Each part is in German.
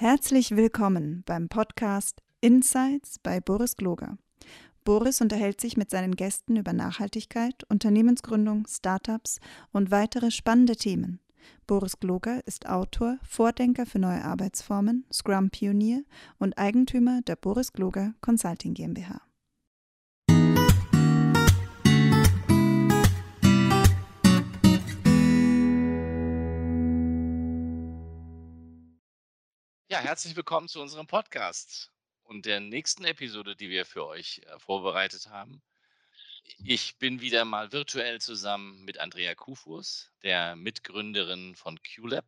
Herzlich willkommen beim Podcast Insights bei Boris Gloger. Boris unterhält sich mit seinen Gästen über Nachhaltigkeit, Unternehmensgründung, Startups und weitere spannende Themen. Boris Gloger ist Autor, Vordenker für neue Arbeitsformen, Scrum-Pionier und Eigentümer der Boris Gloger Consulting GmbH. Ja, herzlich willkommen zu unserem Podcast und der nächsten Episode, die wir für euch äh, vorbereitet haben. Ich bin wieder mal virtuell zusammen mit Andrea Kufus, der Mitgründerin von QLab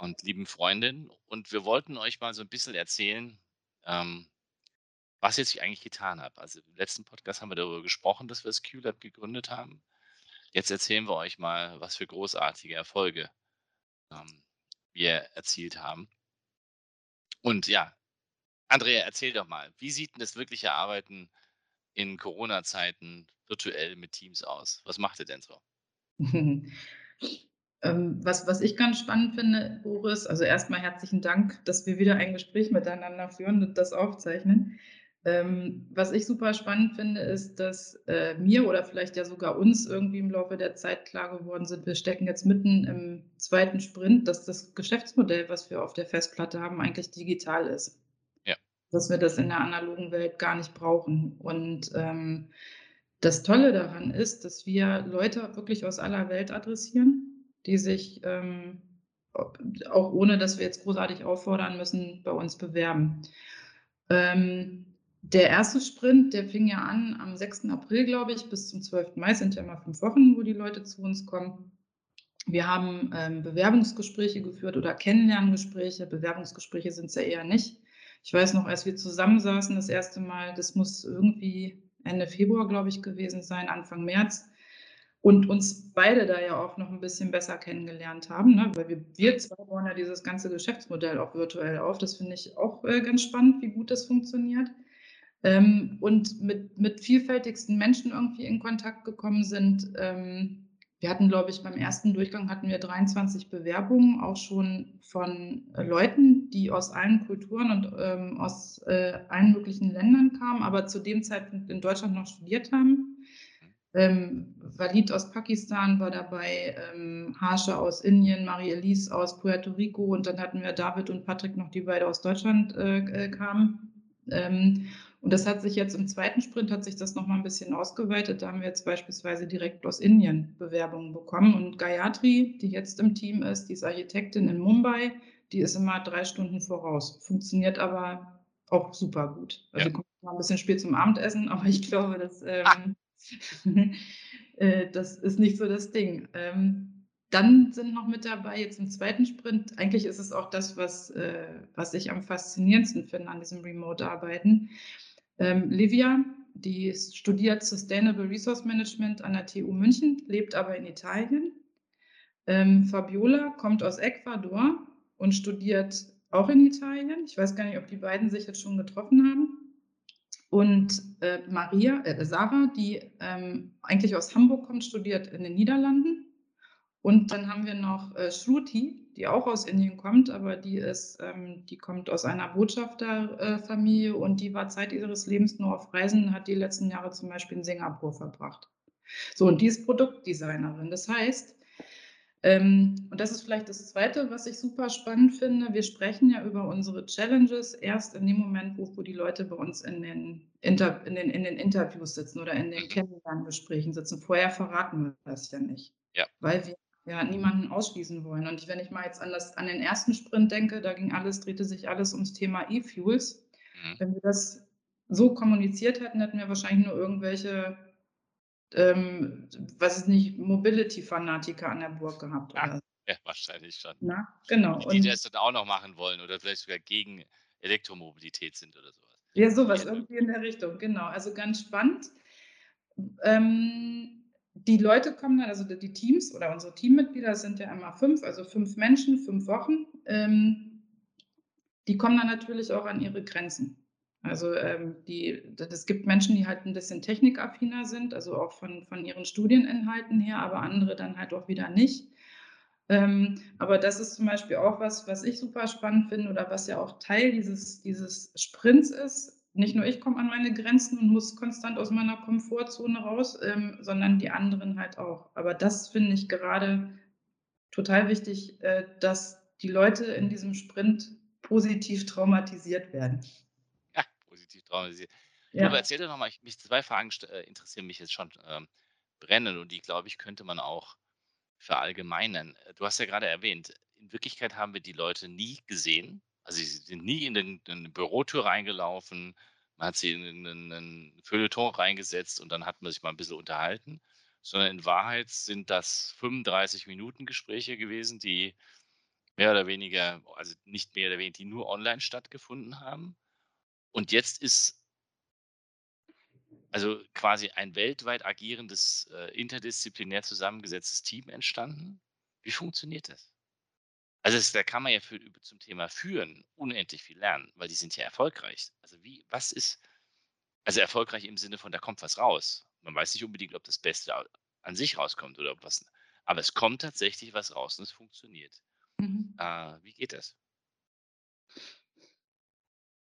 und lieben Freundin. Und wir wollten euch mal so ein bisschen erzählen, ähm, was jetzt ich eigentlich getan habe. Also im letzten Podcast haben wir darüber gesprochen, dass wir das QLab gegründet haben. Jetzt erzählen wir euch mal, was für großartige Erfolge ähm, wir erzielt haben. Und ja, Andrea, erzähl doch mal, wie sieht denn das wirkliche Arbeiten in Corona-Zeiten virtuell mit Teams aus? Was macht ihr denn so? ähm, was, was ich ganz spannend finde, Boris, also erstmal herzlichen Dank, dass wir wieder ein Gespräch miteinander führen und das aufzeichnen. Ähm, was ich super spannend finde, ist, dass äh, mir oder vielleicht ja sogar uns irgendwie im Laufe der Zeit klar geworden sind, wir stecken jetzt mitten im zweiten Sprint, dass das Geschäftsmodell, was wir auf der Festplatte haben, eigentlich digital ist. Ja. Dass wir das in der analogen Welt gar nicht brauchen. Und ähm, das Tolle daran ist, dass wir Leute wirklich aus aller Welt adressieren, die sich ähm, auch ohne, dass wir jetzt großartig auffordern müssen, bei uns bewerben. Ähm, der erste Sprint, der fing ja an am 6. April, glaube ich, bis zum 12. Mai, sind ja immer fünf Wochen, wo die Leute zu uns kommen. Wir haben ähm, Bewerbungsgespräche geführt oder Kennenlerngespräche. Bewerbungsgespräche sind es ja eher nicht. Ich weiß noch, als wir zusammensaßen das erste Mal, das muss irgendwie Ende Februar, glaube ich, gewesen sein, Anfang März. Und uns beide da ja auch noch ein bisschen besser kennengelernt haben, ne? weil wir, wir zwei bauen ja dieses ganze Geschäftsmodell auch virtuell auf. Das finde ich auch äh, ganz spannend, wie gut das funktioniert ähm, und mit, mit vielfältigsten Menschen irgendwie in Kontakt gekommen sind. Ähm, wir hatten, glaube ich, beim ersten Durchgang hatten wir 23 Bewerbungen, auch schon von äh, Leuten, die aus allen Kulturen und ähm, aus äh, allen möglichen Ländern kamen, aber zu dem Zeitpunkt in Deutschland noch studiert haben. Ähm, Walid aus Pakistan war dabei, ähm, Harsha aus Indien, Marie-Elise aus Puerto Rico und dann hatten wir David und Patrick noch, die beide aus Deutschland äh, äh kamen. Ähm, und das hat sich jetzt im zweiten Sprint hat sich das nochmal ein bisschen ausgeweitet. Da haben wir jetzt beispielsweise direkt aus Indien Bewerbungen bekommen. Und Gayatri, die jetzt im Team ist, die ist Architektin in Mumbai, die ist immer drei Stunden voraus. Funktioniert aber auch super gut. Also ja. kommt mal ein bisschen spät zum Abendessen, aber ich glaube, das, ähm, äh, das ist nicht so das Ding. Ähm, dann sind noch mit dabei jetzt im zweiten Sprint. Eigentlich ist es auch das, was, äh, was ich am faszinierendsten finde an diesem Remote-Arbeiten. Ähm, Livia, die studiert Sustainable Resource Management an der TU München, lebt aber in Italien. Ähm, Fabiola kommt aus Ecuador und studiert auch in Italien. Ich weiß gar nicht, ob die beiden sich jetzt schon getroffen haben. Und äh, Maria, äh, Sarah, die ähm, eigentlich aus Hamburg kommt, studiert in den Niederlanden und dann haben wir noch äh, Shruti, die auch aus Indien kommt, aber die ist, ähm, die kommt aus einer Botschafterfamilie äh, und die war Zeit ihres Lebens nur auf Reisen, hat die letzten Jahre zum Beispiel in Singapur verbracht. So, und die ist Produktdesignerin. Das heißt, ähm, und das ist vielleicht das Zweite, was ich super spannend finde. Wir sprechen ja über unsere Challenges erst in dem Moment, wo, wo die Leute bei uns in den, Inter, in, den, in den Interviews sitzen oder in den Kennenlerngesprächen sitzen. Vorher verraten wir das ja nicht. Ja. Weil wir ja, niemanden ausschließen wollen. Und wenn ich mal jetzt an, das, an den ersten Sprint denke, da ging alles, drehte sich alles ums Thema E-Fuels. Mhm. Wenn wir das so kommuniziert hätten, hätten wir wahrscheinlich nur irgendwelche, ähm, was ist nicht, Mobility-Fanatiker an der Burg gehabt. Ja, oder? ja wahrscheinlich schon. Na, genau. Die, die das dann auch noch machen wollen oder vielleicht sogar gegen Elektromobilität sind oder sowas. Ja, sowas, irgendwie in der Richtung, genau. Also ganz spannend. Ähm, die Leute kommen dann, also die Teams oder unsere Teammitglieder sind ja immer fünf, also fünf Menschen, fünf Wochen. Ähm, die kommen dann natürlich auch an ihre Grenzen. Also ähm, die, es gibt Menschen, die halt ein bisschen technikaffiner sind, also auch von, von ihren Studieninhalten her, aber andere dann halt auch wieder nicht. Ähm, aber das ist zum Beispiel auch was, was ich super spannend finde oder was ja auch Teil dieses, dieses Sprints ist. Nicht nur ich komme an meine Grenzen und muss konstant aus meiner Komfortzone raus, ähm, sondern die anderen halt auch. Aber das finde ich gerade total wichtig, äh, dass die Leute in diesem Sprint positiv traumatisiert werden. Ja, positiv traumatisiert. Ja. Aber erzähl doch nochmal, mich zwei Fragen äh, interessieren mich jetzt schon ähm, brennend und die, glaube ich, könnte man auch verallgemeinern. Äh, du hast ja gerade erwähnt, in Wirklichkeit haben wir die Leute nie gesehen. Also sie sind nie in, eine Bürotür reingelaufen, man hat sie in einen Feuilleton reingesetzt und dann hat man sich mal ein bisschen unterhalten, sondern in Wahrheit sind das 35 Minuten Gespräche gewesen, die mehr oder weniger, also nicht mehr oder weniger, die nur online stattgefunden haben. Und jetzt ist also quasi ein weltweit agierendes, äh, interdisziplinär zusammengesetztes Team entstanden. Wie funktioniert das? Also das, da kann man ja für, zum Thema Führen unendlich viel lernen, weil die sind ja erfolgreich. Also wie, was ist, also erfolgreich im Sinne von, da kommt was raus. Man weiß nicht unbedingt, ob das Beste an sich rauskommt oder ob was, aber es kommt tatsächlich was raus und es funktioniert. Mhm. Äh, wie geht das?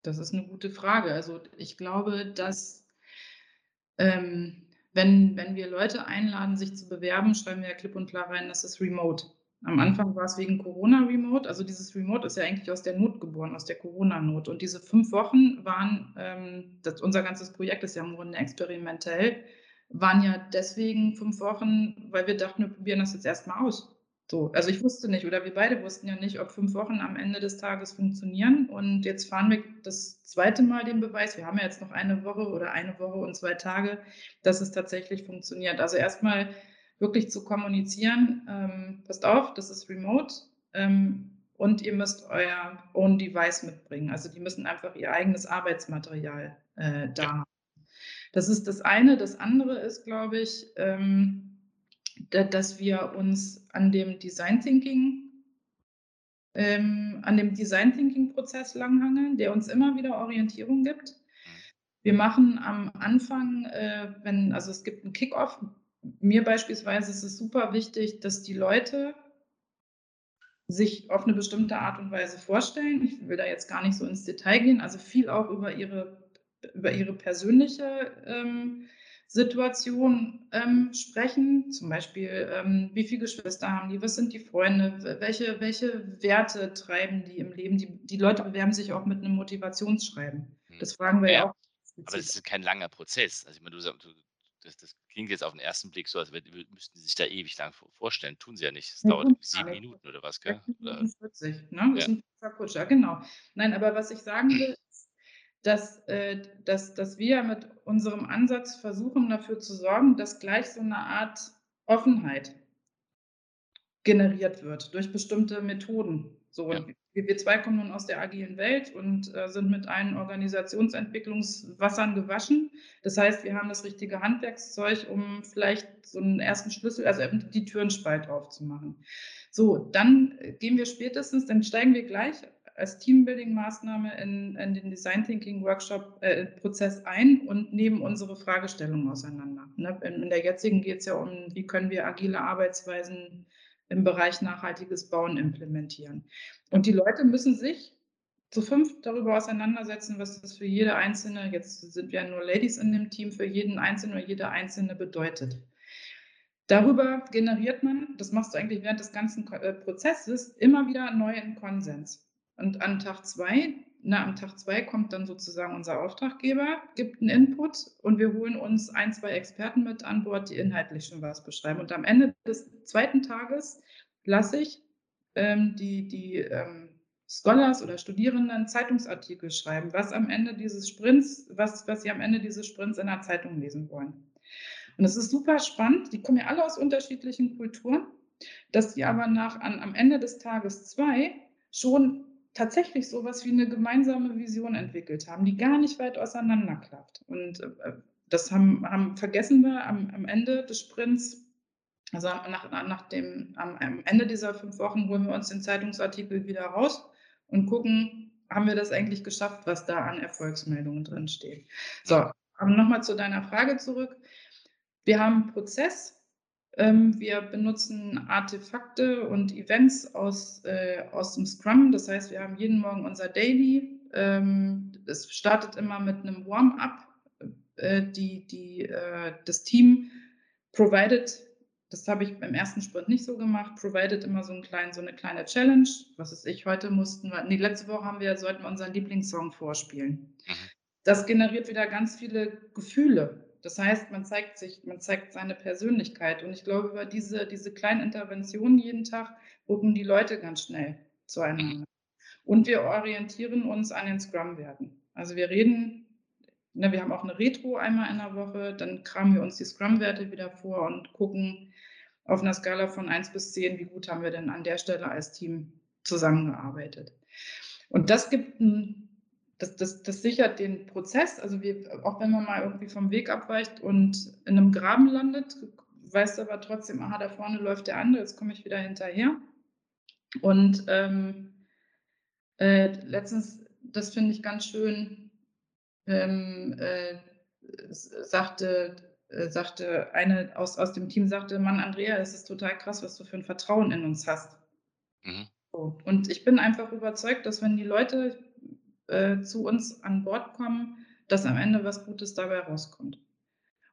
Das ist eine gute Frage. Also ich glaube, dass ähm, wenn, wenn wir Leute einladen, sich zu bewerben, schreiben wir ja klipp und klar rein, das ist remote. Am mhm. Anfang war es wegen Corona remote. Also dieses Remote ist ja eigentlich aus der Not geboren, aus der Corona-Not. Und diese fünf Wochen waren, ähm, das, unser ganzes Projekt ist ja im Grunde experimentell, waren ja deswegen fünf Wochen, weil wir dachten, wir probieren das jetzt erstmal aus. So, also ich wusste nicht oder wir beide wussten ja nicht, ob fünf Wochen am Ende des Tages funktionieren. Und jetzt fahren wir das zweite Mal den Beweis. Wir haben ja jetzt noch eine Woche oder eine Woche und zwei Tage, dass es tatsächlich funktioniert. Also erstmal wirklich zu kommunizieren, ähm, passt auf, das ist remote ähm, und ihr müsst euer Own Device mitbringen. Also die müssen einfach ihr eigenes Arbeitsmaterial äh, da haben. Das ist das eine. Das andere ist, glaube ich, ähm, dass wir uns an dem Design Thinking ähm, an dem Design Thinking Prozess langhangeln, der uns immer wieder Orientierung gibt. Wir machen am Anfang, äh, wenn, also es gibt einen Kickoff. Mir beispielsweise ist es super wichtig, dass die Leute sich auf eine bestimmte Art und Weise vorstellen. Ich will da jetzt gar nicht so ins Detail gehen, also viel auch über ihre, über ihre persönliche ähm, Situation ähm, sprechen. Zum Beispiel, ähm, wie viele Geschwister haben die, was sind die Freunde, welche, welche Werte treiben die im Leben. Die, die Leute bewerben sich auch mit einem Motivationsschreiben. Hm. Das fragen wir ja, ja auch. Aber es ist kein langer Prozess. Also ich meine, du, du das, das, klingt jetzt auf den ersten Blick so, als müssten sie sich da ewig lang vorstellen. Tun sie ja nicht. Es ja, dauert sieben Minuten oder was, gell? 40, ne? Das ja. ist ein Kutscher, genau. Nein, aber was ich sagen will, dass, äh, dass, dass wir mit unserem Ansatz versuchen, dafür zu sorgen, dass gleich so eine Art Offenheit generiert wird durch bestimmte Methoden. So, ja. Wir, zwei kommen nun aus der agilen Welt und äh, sind mit allen Organisationsentwicklungswassern gewaschen. Das heißt, wir haben das richtige Handwerkszeug, um vielleicht so einen ersten Schlüssel, also die Türenspalt aufzumachen. So, dann gehen wir spätestens, dann steigen wir gleich als Teambuilding-Maßnahme in, in, den Design Thinking Workshop äh, ein und nehmen unsere Fragestellungen auseinander. Ne? In, in, der jetzigen geht es ja um, wie können wir agile Arbeitsweisen im Bereich nachhaltiges Bauen implementieren. Und die Leute müssen sich zu fünf darüber auseinandersetzen, was das für jede einzelne, jetzt sind wir ja nur Ladies in dem Team, für jeden Einzelnen oder jede Einzelne bedeutet. Darüber generiert man, das machst du eigentlich während des ganzen äh, Prozesses, immer wieder neuen Konsens. Und an Tag zwei, na, am Tag zwei kommt dann sozusagen unser Auftraggeber, gibt einen Input und wir holen uns ein, zwei Experten mit an Bord, die inhaltlich schon was beschreiben. Und am Ende des zweiten Tages lasse ich ähm, die, die ähm, Scholars oder Studierenden Zeitungsartikel schreiben, was am Ende dieses Sprints, was, was sie am Ende dieses Sprints in der Zeitung lesen wollen. Und es ist super spannend. Die kommen ja alle aus unterschiedlichen Kulturen, dass die aber nach, an, am Ende des Tages zwei schon tatsächlich so was wie eine gemeinsame Vision entwickelt haben, die gar nicht weit auseinanderklappt. Und äh, das haben, haben vergessen wir am, am, Ende des Sprints. Also nach, nach dem, am, am, Ende dieser fünf Wochen holen wir uns den Zeitungsartikel wieder raus und gucken, haben wir das eigentlich geschafft, was da an Erfolgsmeldungen drin steht. So, aber nochmal zu deiner Frage zurück. Wir haben einen Prozess, wir benutzen Artefakte und Events aus, äh, aus dem Scrum. Das heißt, wir haben jeden Morgen unser Daily. Ähm, es startet immer mit einem Warm-up. Äh, die, die, äh, das Team provided, das habe ich beim ersten Sprint nicht so gemacht, provided immer so, einen kleinen, so eine kleine Challenge. Was ist ich, heute mussten wir, nee, letzte Woche haben wir, sollten wir unseren Lieblingssong vorspielen. Mhm. Das generiert wieder ganz viele Gefühle das heißt, man zeigt sich, man zeigt seine Persönlichkeit. Und ich glaube, über diese, diese kleinen Interventionen jeden Tag rücken die Leute ganz schnell zueinander. Und wir orientieren uns an den Scrum-Werten. Also wir reden, ne, wir haben auch eine Retro einmal in der Woche, dann kramen wir uns die Scrum-Werte wieder vor und gucken auf einer Skala von 1 bis 10, wie gut haben wir denn an der Stelle als Team zusammengearbeitet. Und das gibt ein das, das, das sichert den Prozess. Also wir, auch wenn man mal irgendwie vom Weg abweicht und in einem Graben landet, weißt du aber trotzdem, aha, da vorne läuft der andere, jetzt komme ich wieder hinterher. Und ähm, äh, letztens, das finde ich ganz schön, ähm, äh, sagte, äh, sagte eine aus, aus dem Team, sagte, Mann, Andrea, es ist total krass, was du für ein Vertrauen in uns hast. Mhm. So. Und ich bin einfach überzeugt, dass wenn die Leute, äh, zu uns an Bord kommen, dass am Ende was Gutes dabei rauskommt.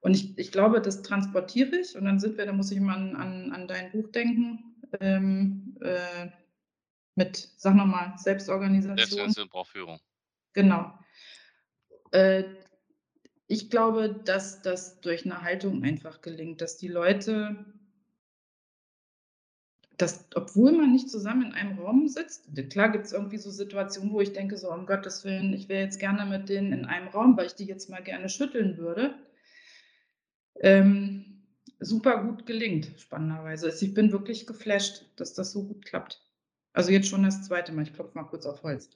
Und ich, ich glaube, das transportiere ich und dann sind wir, da muss ich mal an, an, an dein Buch denken, ähm, äh, mit, sag nochmal, Selbstorganisation. Selbstorganisation braucht Führung. Genau. Äh, ich glaube, dass das durch eine Haltung einfach gelingt, dass die Leute dass, obwohl man nicht zusammen in einem Raum sitzt, klar gibt es irgendwie so Situationen, wo ich denke, so um Gottes Willen, ich wäre jetzt gerne mit denen in einem Raum, weil ich die jetzt mal gerne schütteln würde. Ähm, super gut gelingt, spannenderweise. Also ich bin wirklich geflasht, dass das so gut klappt. Also jetzt schon das zweite Mal, ich klopfe mal kurz auf Holz.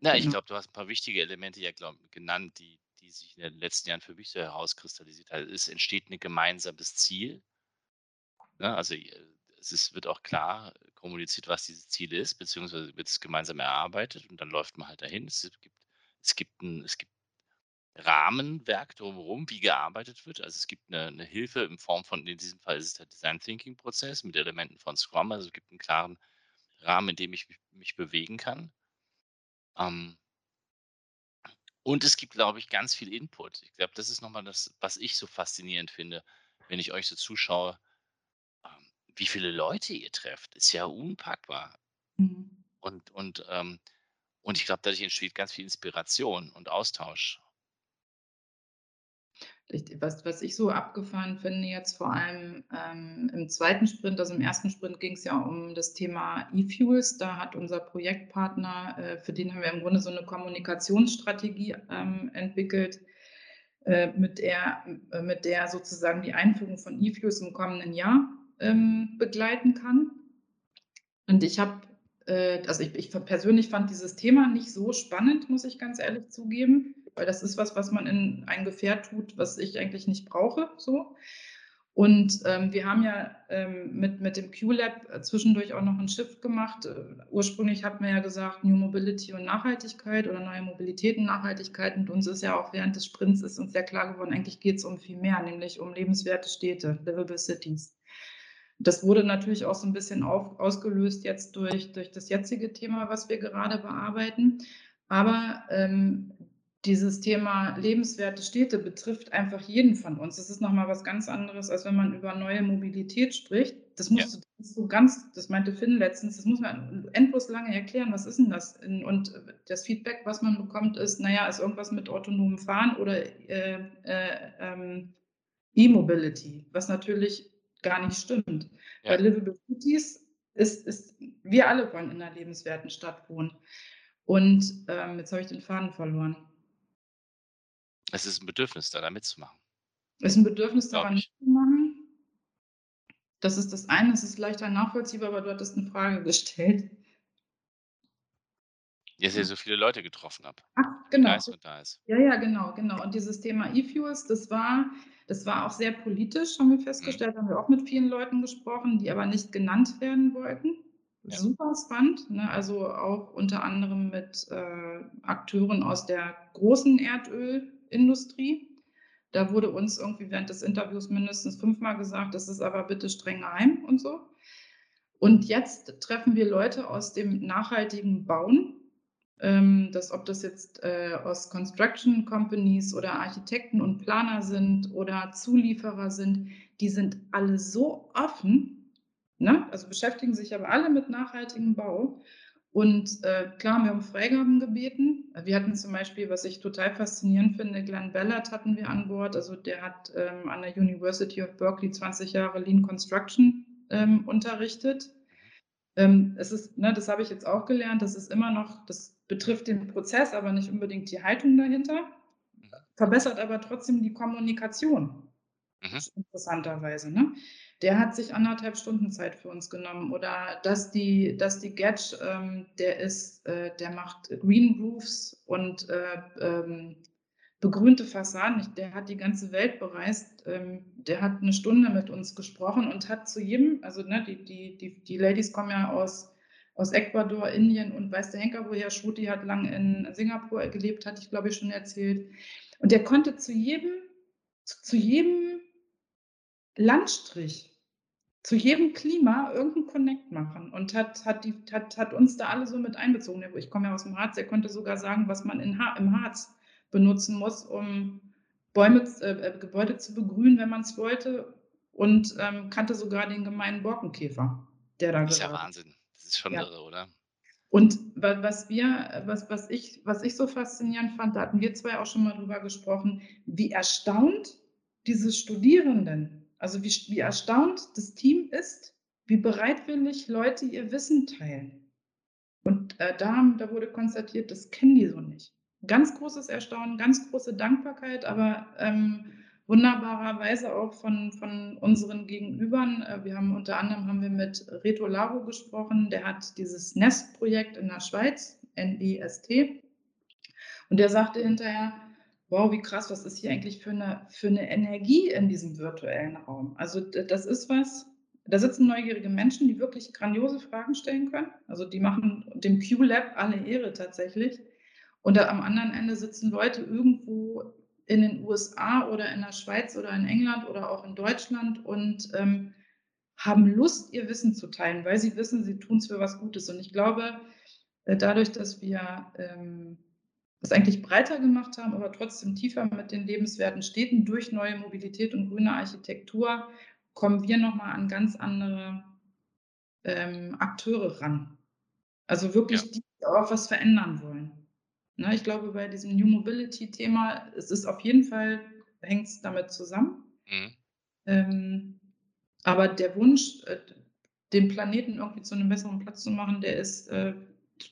Na, genau. ich glaube, du hast ein paar wichtige Elemente ja glaub, genannt, die, die sich in den letzten Jahren für mich so herauskristallisiert haben. Es entsteht ein gemeinsames Ziel Ne? Also äh, es ist, wird auch klar kommuniziert, was dieses Ziel ist, beziehungsweise wird es gemeinsam erarbeitet und dann läuft man halt dahin. Es gibt, es gibt, ein, es gibt Rahmenwerk drumherum, wie gearbeitet wird. Also es gibt eine, eine, Hilfe in Form von, in diesem Fall ist es der Design Thinking Prozess mit Elementen von Scrum. Also es gibt einen klaren Rahmen, in dem ich mich, mich bewegen kann. Ähm, und es gibt, glaube ich, ganz viel Input. Ich glaube, das ist nochmal das, was ich so faszinierend finde, wenn ich euch so zuschaue wie viele Leute ihr trefft, ist ja unpackbar. Mhm. Und, und, ähm, und ich glaube, dadurch entsteht ganz viel Inspiration und Austausch. Was, was ich so abgefahren finde, jetzt vor allem ähm, im zweiten Sprint, also im ersten Sprint ging es ja um das Thema E-Fuels. Da hat unser Projektpartner, äh, für den haben wir im Grunde so eine Kommunikationsstrategie ähm, entwickelt, äh, mit, der, äh, mit der sozusagen die Einführung von E-Fuels im kommenden Jahr ähm, begleiten kann. Und ich habe, äh, also ich, ich, persönlich fand dieses Thema nicht so spannend, muss ich ganz ehrlich zugeben, weil das ist was, was man in ein Gefährt tut, was ich eigentlich nicht brauche. So. Und ähm, wir haben ja ähm, mit, mit dem Q-Lab zwischendurch auch noch ein Shift gemacht. Äh, ursprünglich hatten wir ja gesagt, New Mobility und Nachhaltigkeit oder neue Mobilität und Nachhaltigkeit. Und uns ist ja auch während des Sprints ist uns sehr klar geworden, eigentlich geht es um viel mehr, nämlich um lebenswerte Städte, livable cities. Das wurde natürlich auch so ein bisschen auf, ausgelöst jetzt durch, durch das jetzige Thema, was wir gerade bearbeiten. Aber ähm, dieses Thema lebenswerte Städte betrifft einfach jeden von uns. Das ist nochmal was ganz anderes, als wenn man über neue Mobilität spricht. Das musst ja. du so ganz, das meinte Finn letztens, das muss man endlos lange erklären, was ist denn das? Und das Feedback, was man bekommt, ist, naja, ist irgendwas mit autonomem Fahren oder äh, äh, ähm, E-Mobility, was natürlich gar nicht stimmt. Ja. Bei Livable Cities ist, ist, wir alle wollen in einer lebenswerten Stadt wohnen. Und ähm, jetzt habe ich den Faden verloren. Es ist ein Bedürfnis, da, da mitzumachen. Es ist ein Bedürfnis, daran mitzumachen. Das ist das eine, es ist leichter nachvollziehbar, aber du hattest eine Frage gestellt. Dass ihr so viele Leute getroffen habt. Ach, genau. Da ist. Ja, ja, genau, genau. Und dieses Thema E-Fuels, das war das war auch sehr politisch, haben wir festgestellt, haben wir auch mit vielen Leuten gesprochen, die aber nicht genannt werden wollten. Ja. Super spannend, ne? also auch unter anderem mit äh, Akteuren aus der großen Erdölindustrie. Da wurde uns irgendwie während des Interviews mindestens fünfmal gesagt, das ist aber bitte streng geheim und so. Und jetzt treffen wir Leute aus dem nachhaltigen Bauen, dass ob das jetzt äh, aus Construction Companies oder Architekten und Planer sind oder Zulieferer sind, die sind alle so offen, ne? also beschäftigen sich aber alle mit nachhaltigem Bau. Und äh, klar, wir haben Freigaben gebeten. Wir hatten zum Beispiel, was ich total faszinierend finde, Glenn Ballard hatten wir an Bord. Also der hat ähm, an der University of Berkeley 20 Jahre Lean Construction ähm, unterrichtet. Ähm, es ist, ne, das habe ich jetzt auch gelernt, das ist immer noch, das betrifft den Prozess, aber nicht unbedingt die Haltung dahinter, mhm. verbessert aber trotzdem die Kommunikation. Mhm. Interessanterweise. Ne? Der hat sich anderthalb Stunden Zeit für uns genommen. Oder dass die, dass die Getch, ähm, der ist, äh, der macht Green Roofs und äh, ähm, begrünte Fassaden. Der hat die ganze Welt bereist. Ähm, der hat eine Stunde mit uns gesprochen und hat zu jedem, also ne, die, die, die, die Ladies kommen ja aus, aus Ecuador, Indien und weiß der Henker, woher Shruti hat lang in Singapur gelebt, hatte ich glaube ich schon erzählt. Und der konnte zu jedem, zu, zu jedem Landstrich, zu jedem Klima irgendeinen Connect machen und hat, hat, die, hat, hat uns da alle so mit einbezogen. Ich komme ja aus dem Harz, der konnte sogar sagen, was man in ha im Harz benutzen muss, um Bäume, äh, äh, Gebäude zu begrünen, wenn man es wollte. Und ähm, kannte sogar den gemeinen Borkenkäfer, der da Das ist ja Wahnsinn. Das ist schon ja. irre, oder? Und was wir, was, was, ich, was ich so faszinierend fand, da hatten wir zwei auch schon mal drüber gesprochen, wie erstaunt diese Studierenden, also wie, wie erstaunt das Team ist, wie bereitwillig Leute ihr Wissen teilen. Und äh, da, da wurde konstatiert, das kennen die so nicht ganz großes Erstaunen, ganz große Dankbarkeit, aber ähm, wunderbarerweise auch von, von unseren Gegenübern. Äh, wir haben unter anderem haben wir mit Reto Laro gesprochen, der hat dieses Nest-Projekt in der Schweiz, N-E-S-T. Und der sagte hinterher, wow, wie krass, was ist hier eigentlich für eine, für eine Energie in diesem virtuellen Raum? Also das ist was, da sitzen neugierige Menschen, die wirklich grandiose Fragen stellen können. Also die machen dem Q-Lab alle Ehre tatsächlich. Und am anderen Ende sitzen Leute irgendwo in den USA oder in der Schweiz oder in England oder auch in Deutschland und ähm, haben Lust, ihr Wissen zu teilen, weil sie wissen, sie tun es für was Gutes. Und ich glaube, äh, dadurch, dass wir ähm, das eigentlich breiter gemacht haben, aber trotzdem tiefer mit den lebenswerten Städten durch neue Mobilität und grüne Architektur, kommen wir nochmal an ganz andere ähm, Akteure ran. Also wirklich, ja. die auch was verändern wollen. Ne, ich glaube, bei diesem New Mobility-Thema, es ist auf jeden Fall, hängt es damit zusammen. Mhm. Ähm, aber der Wunsch, äh, den Planeten irgendwie zu einem besseren Platz zu machen, der ist äh,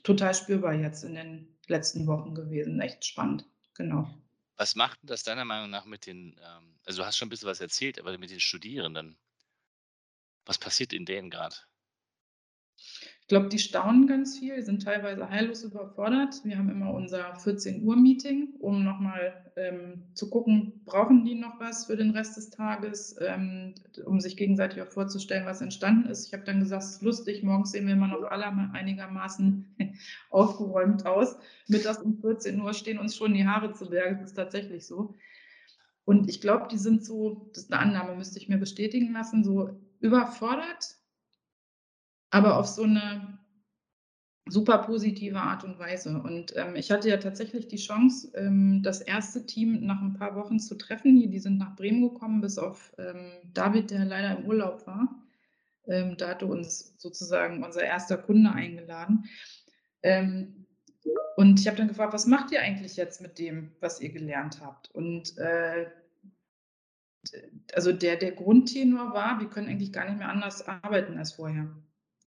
total spürbar jetzt in den letzten Wochen gewesen. Echt spannend, genau. Was macht das deiner Meinung nach mit den, ähm, also du hast schon ein bisschen was erzählt, aber mit den Studierenden? Was passiert in denen gerade? Ich glaube, die staunen ganz viel, sind teilweise heillos überfordert. Wir haben immer unser 14 Uhr Meeting, um nochmal ähm, zu gucken, brauchen die noch was für den Rest des Tages, ähm, um sich gegenseitig auch vorzustellen, was entstanden ist. Ich habe dann gesagt, es ist lustig, morgens sehen wir immer noch alle einigermaßen aufgeräumt aus. Mittags um 14 Uhr stehen uns schon die Haare zu Berge, das ist tatsächlich so. Und ich glaube, die sind so, das ist eine Annahme, müsste ich mir bestätigen lassen, so überfordert aber auf so eine super positive Art und Weise. Und ähm, ich hatte ja tatsächlich die Chance, ähm, das erste Team nach ein paar Wochen zu treffen. Die, sind nach Bremen gekommen, bis auf ähm, David, der leider im Urlaub war. Ähm, da hatte uns sozusagen unser erster Kunde eingeladen. Ähm, und ich habe dann gefragt, was macht ihr eigentlich jetzt mit dem, was ihr gelernt habt? Und äh, also der, der Grundtenor war, wir können eigentlich gar nicht mehr anders arbeiten als vorher.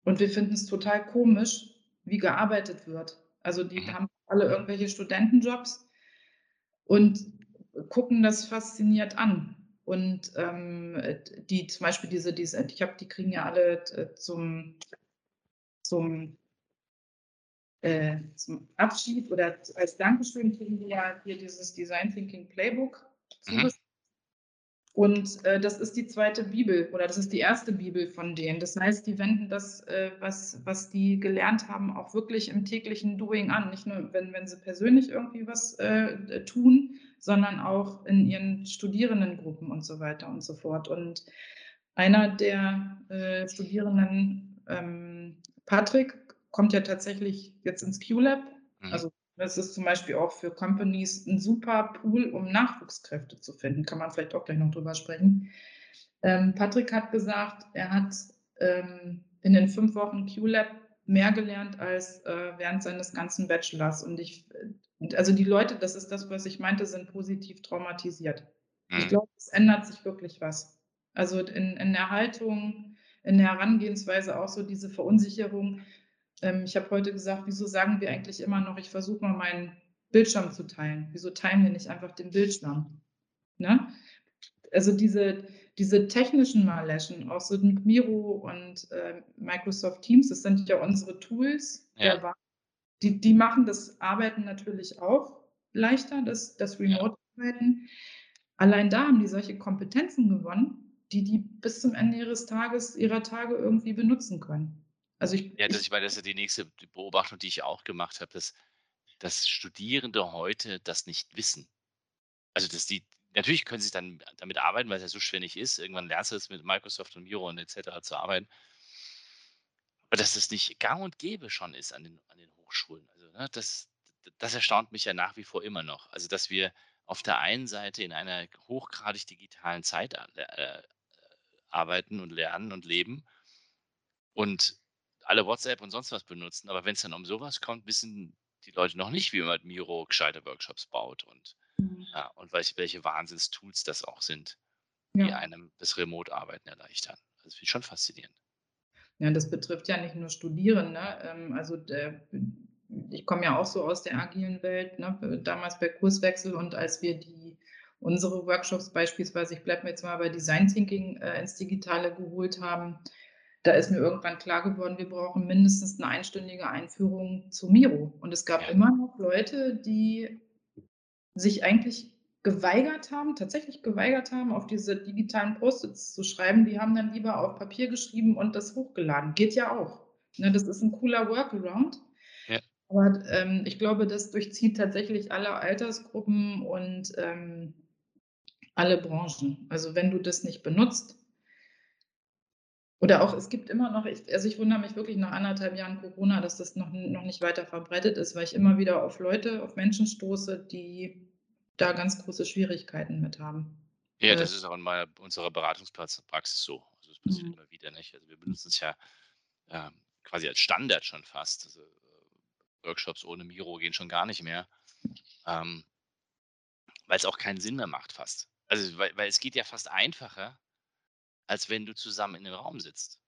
Und wir finden es total komisch, wie gearbeitet wird. Also die mhm. haben alle irgendwelche Studentenjobs und gucken das fasziniert an. Und ähm, die zum Beispiel diese, diese ich habe, die kriegen ja alle äh, zum, zum, äh, zum Abschied oder als Dankeschön kriegen die ja hier dieses Design Thinking Playbook. Mhm. Und äh, das ist die zweite Bibel oder das ist die erste Bibel von denen. Das heißt, die wenden das, äh, was, was die gelernt haben, auch wirklich im täglichen Doing an. Nicht nur, wenn, wenn sie persönlich irgendwie was äh, tun, sondern auch in ihren Studierendengruppen und so weiter und so fort. Und einer der äh, Studierenden, ähm, Patrick, kommt ja tatsächlich jetzt ins Q-Lab. Mhm. Also das ist zum Beispiel auch für Companies ein super Pool, um Nachwuchskräfte zu finden. Kann man vielleicht auch gleich noch drüber sprechen. Ähm, Patrick hat gesagt, er hat ähm, in den fünf Wochen Q-Lab mehr gelernt als äh, während seines ganzen Bachelors. Und ich, also die Leute, das ist das, was ich meinte, sind positiv traumatisiert. Mhm. Ich glaube, es ändert sich wirklich was. Also in, in der Haltung, in der Herangehensweise auch so diese Verunsicherung. Ähm, ich habe heute gesagt, wieso sagen wir eigentlich immer noch, ich versuche mal meinen Bildschirm zu teilen? Wieso teilen wir nicht einfach den Bildschirm? Ne? Also diese, diese technischen Malläschen, auch so mit Miro und äh, Microsoft Teams, das sind ja unsere Tools, ja. die, die machen das Arbeiten natürlich auch leichter, das, das Remote-Arbeiten. Allein da haben die solche Kompetenzen gewonnen, die die bis zum Ende ihres Tages, ihrer Tage irgendwie benutzen können. Also ich, ja, das, ich meine, das ist ja die nächste Beobachtung, die ich auch gemacht habe, dass, dass Studierende heute das nicht wissen. Also, dass die, natürlich können sie dann damit arbeiten, weil es ja so schwer nicht ist. Irgendwann lernst du es mit Microsoft und Miro und etc. zu arbeiten. Aber dass es nicht gang und gäbe schon ist an den, an den Hochschulen. Also, ne, das, das erstaunt mich ja nach wie vor immer noch. Also, dass wir auf der einen Seite in einer hochgradig digitalen Zeit äh, äh arbeiten und lernen und leben und alle WhatsApp und sonst was benutzen, aber wenn es dann um sowas kommt, wissen die Leute noch nicht, wie man mit Miro gescheite Workshops baut und, mhm. ja, und welche, welche Wahnsinnstools das auch sind, die ja. einem das Remote-Arbeiten erleichtern. Das finde ich schon faszinierend. Ja, das betrifft ja nicht nur Studierende. Ähm, also der, ich komme ja auch so aus der agilen Welt, ne, damals bei Kurswechsel und als wir die unsere Workshops beispielsweise, ich bleibe mir jetzt mal bei Design Thinking äh, ins Digitale geholt haben, da ist mir irgendwann klar geworden, wir brauchen mindestens eine einstündige Einführung zu Miro. Und es gab ja. immer noch Leute, die sich eigentlich geweigert haben, tatsächlich geweigert haben, auf diese digitalen Post-its zu schreiben. Die haben dann lieber auf Papier geschrieben und das hochgeladen. Geht ja auch. Ne, das ist ein cooler Workaround. Ja. Aber ähm, ich glaube, das durchzieht tatsächlich alle Altersgruppen und ähm, alle Branchen. Also wenn du das nicht benutzt, oder auch, es gibt immer noch, ich, also ich wundere mich wirklich nach anderthalb Jahren Corona, dass das noch, noch nicht weiter verbreitet ist, weil ich immer wieder auf Leute, auf Menschen stoße, die da ganz große Schwierigkeiten mit haben. Ja, das ist auch in meiner, unserer Beratungspraxis so. Also das passiert mhm. immer wieder nicht. Also wir benutzen es ja äh, quasi als Standard schon fast. Also, äh, Workshops ohne Miro gehen schon gar nicht mehr. Ähm, weil es auch keinen Sinn mehr macht fast. Also weil, weil es geht ja fast einfacher, als wenn du zusammen in dem Raum sitzt.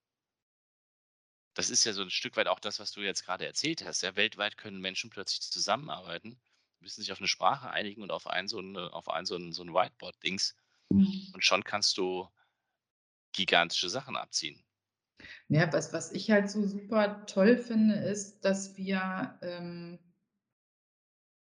Das ist ja so ein Stück weit auch das, was du jetzt gerade erzählt hast. Ja, weltweit können Menschen plötzlich zusammenarbeiten, müssen sich auf eine Sprache einigen und auf ein so ein, auf ein, so ein, so ein Whiteboard-Dings. Mhm. Und schon kannst du gigantische Sachen abziehen. Ja, was, was ich halt so super toll finde, ist, dass wir ähm,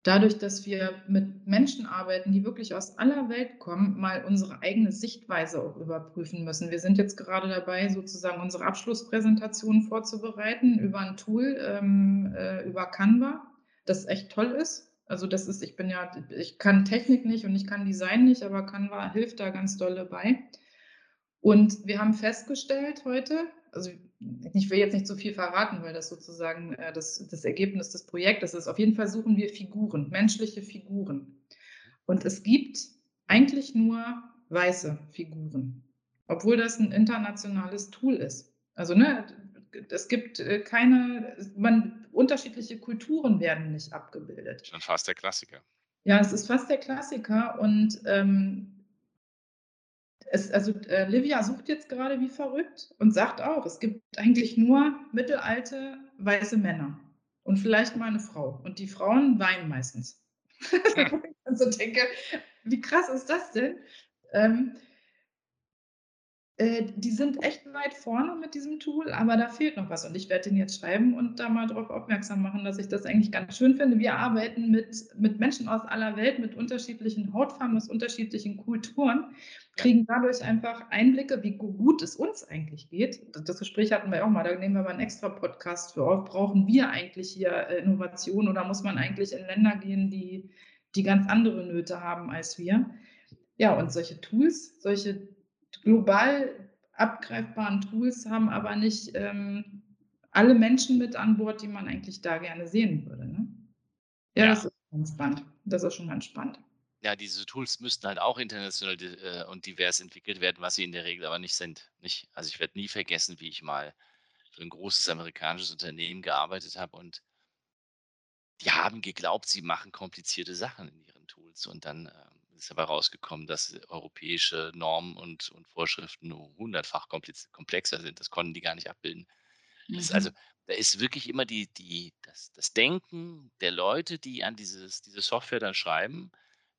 dadurch, dass wir mit Menschen arbeiten, die wirklich aus aller Welt kommen, mal unsere eigene Sichtweise auch überprüfen müssen. Wir sind jetzt gerade dabei, sozusagen unsere Abschlusspräsentation vorzubereiten über ein Tool, ähm, äh, über Canva, das echt toll ist. Also das ist, ich bin ja, ich kann Technik nicht und ich kann Design nicht, aber Canva hilft da ganz doll dabei. Und wir haben festgestellt heute, also ich will jetzt nicht zu viel verraten, weil das sozusagen äh, das, das Ergebnis des Projektes ist. Auf jeden Fall suchen wir Figuren, menschliche Figuren. Und es gibt eigentlich nur weiße Figuren, obwohl das ein internationales Tool ist. Also ne, es gibt äh, keine, man, unterschiedliche Kulturen werden nicht abgebildet. Schon fast der Klassiker. Ja, es ist fast der Klassiker und ähm, es, also äh, Livia sucht jetzt gerade wie verrückt und sagt auch, es gibt eigentlich nur mittelalte weiße Männer und vielleicht mal eine Frau. Und die Frauen weinen meistens. Ja. ich so denke, wie krass ist das denn? Ähm, äh, die sind echt weit vorne mit diesem Tool, aber da fehlt noch was. Und ich werde den jetzt schreiben und da mal darauf aufmerksam machen, dass ich das eigentlich ganz schön finde. Wir arbeiten mit, mit Menschen aus aller Welt, mit unterschiedlichen Hautfarben, aus unterschiedlichen Kulturen, kriegen dadurch einfach Einblicke, wie gut es uns eigentlich geht. Das Gespräch hatten wir auch mal, da nehmen wir mal einen extra Podcast für auf. Brauchen wir eigentlich hier äh, Innovation oder muss man eigentlich in Länder gehen, die, die ganz andere Nöte haben als wir? Ja, und solche Tools, solche global abgreifbaren Tools haben aber nicht ähm, alle Menschen mit an Bord, die man eigentlich da gerne sehen würde. Ne? Ja, ja, das ist ganz spannend. Das ist schon ganz spannend. Ja, diese Tools müssten halt auch international äh, und divers entwickelt werden, was sie in der Regel aber nicht sind. Nicht? Also ich werde nie vergessen, wie ich mal für ein großes amerikanisches Unternehmen gearbeitet habe und die haben geglaubt, sie machen komplizierte Sachen in ihren Tools und dann ähm, ist aber rausgekommen, dass europäische Normen und, und Vorschriften nur hundertfach komplexer sind. Das konnten die gar nicht abbilden. Das also, da ist wirklich immer die, die, das, das Denken der Leute, die an dieses, diese Software dann schreiben,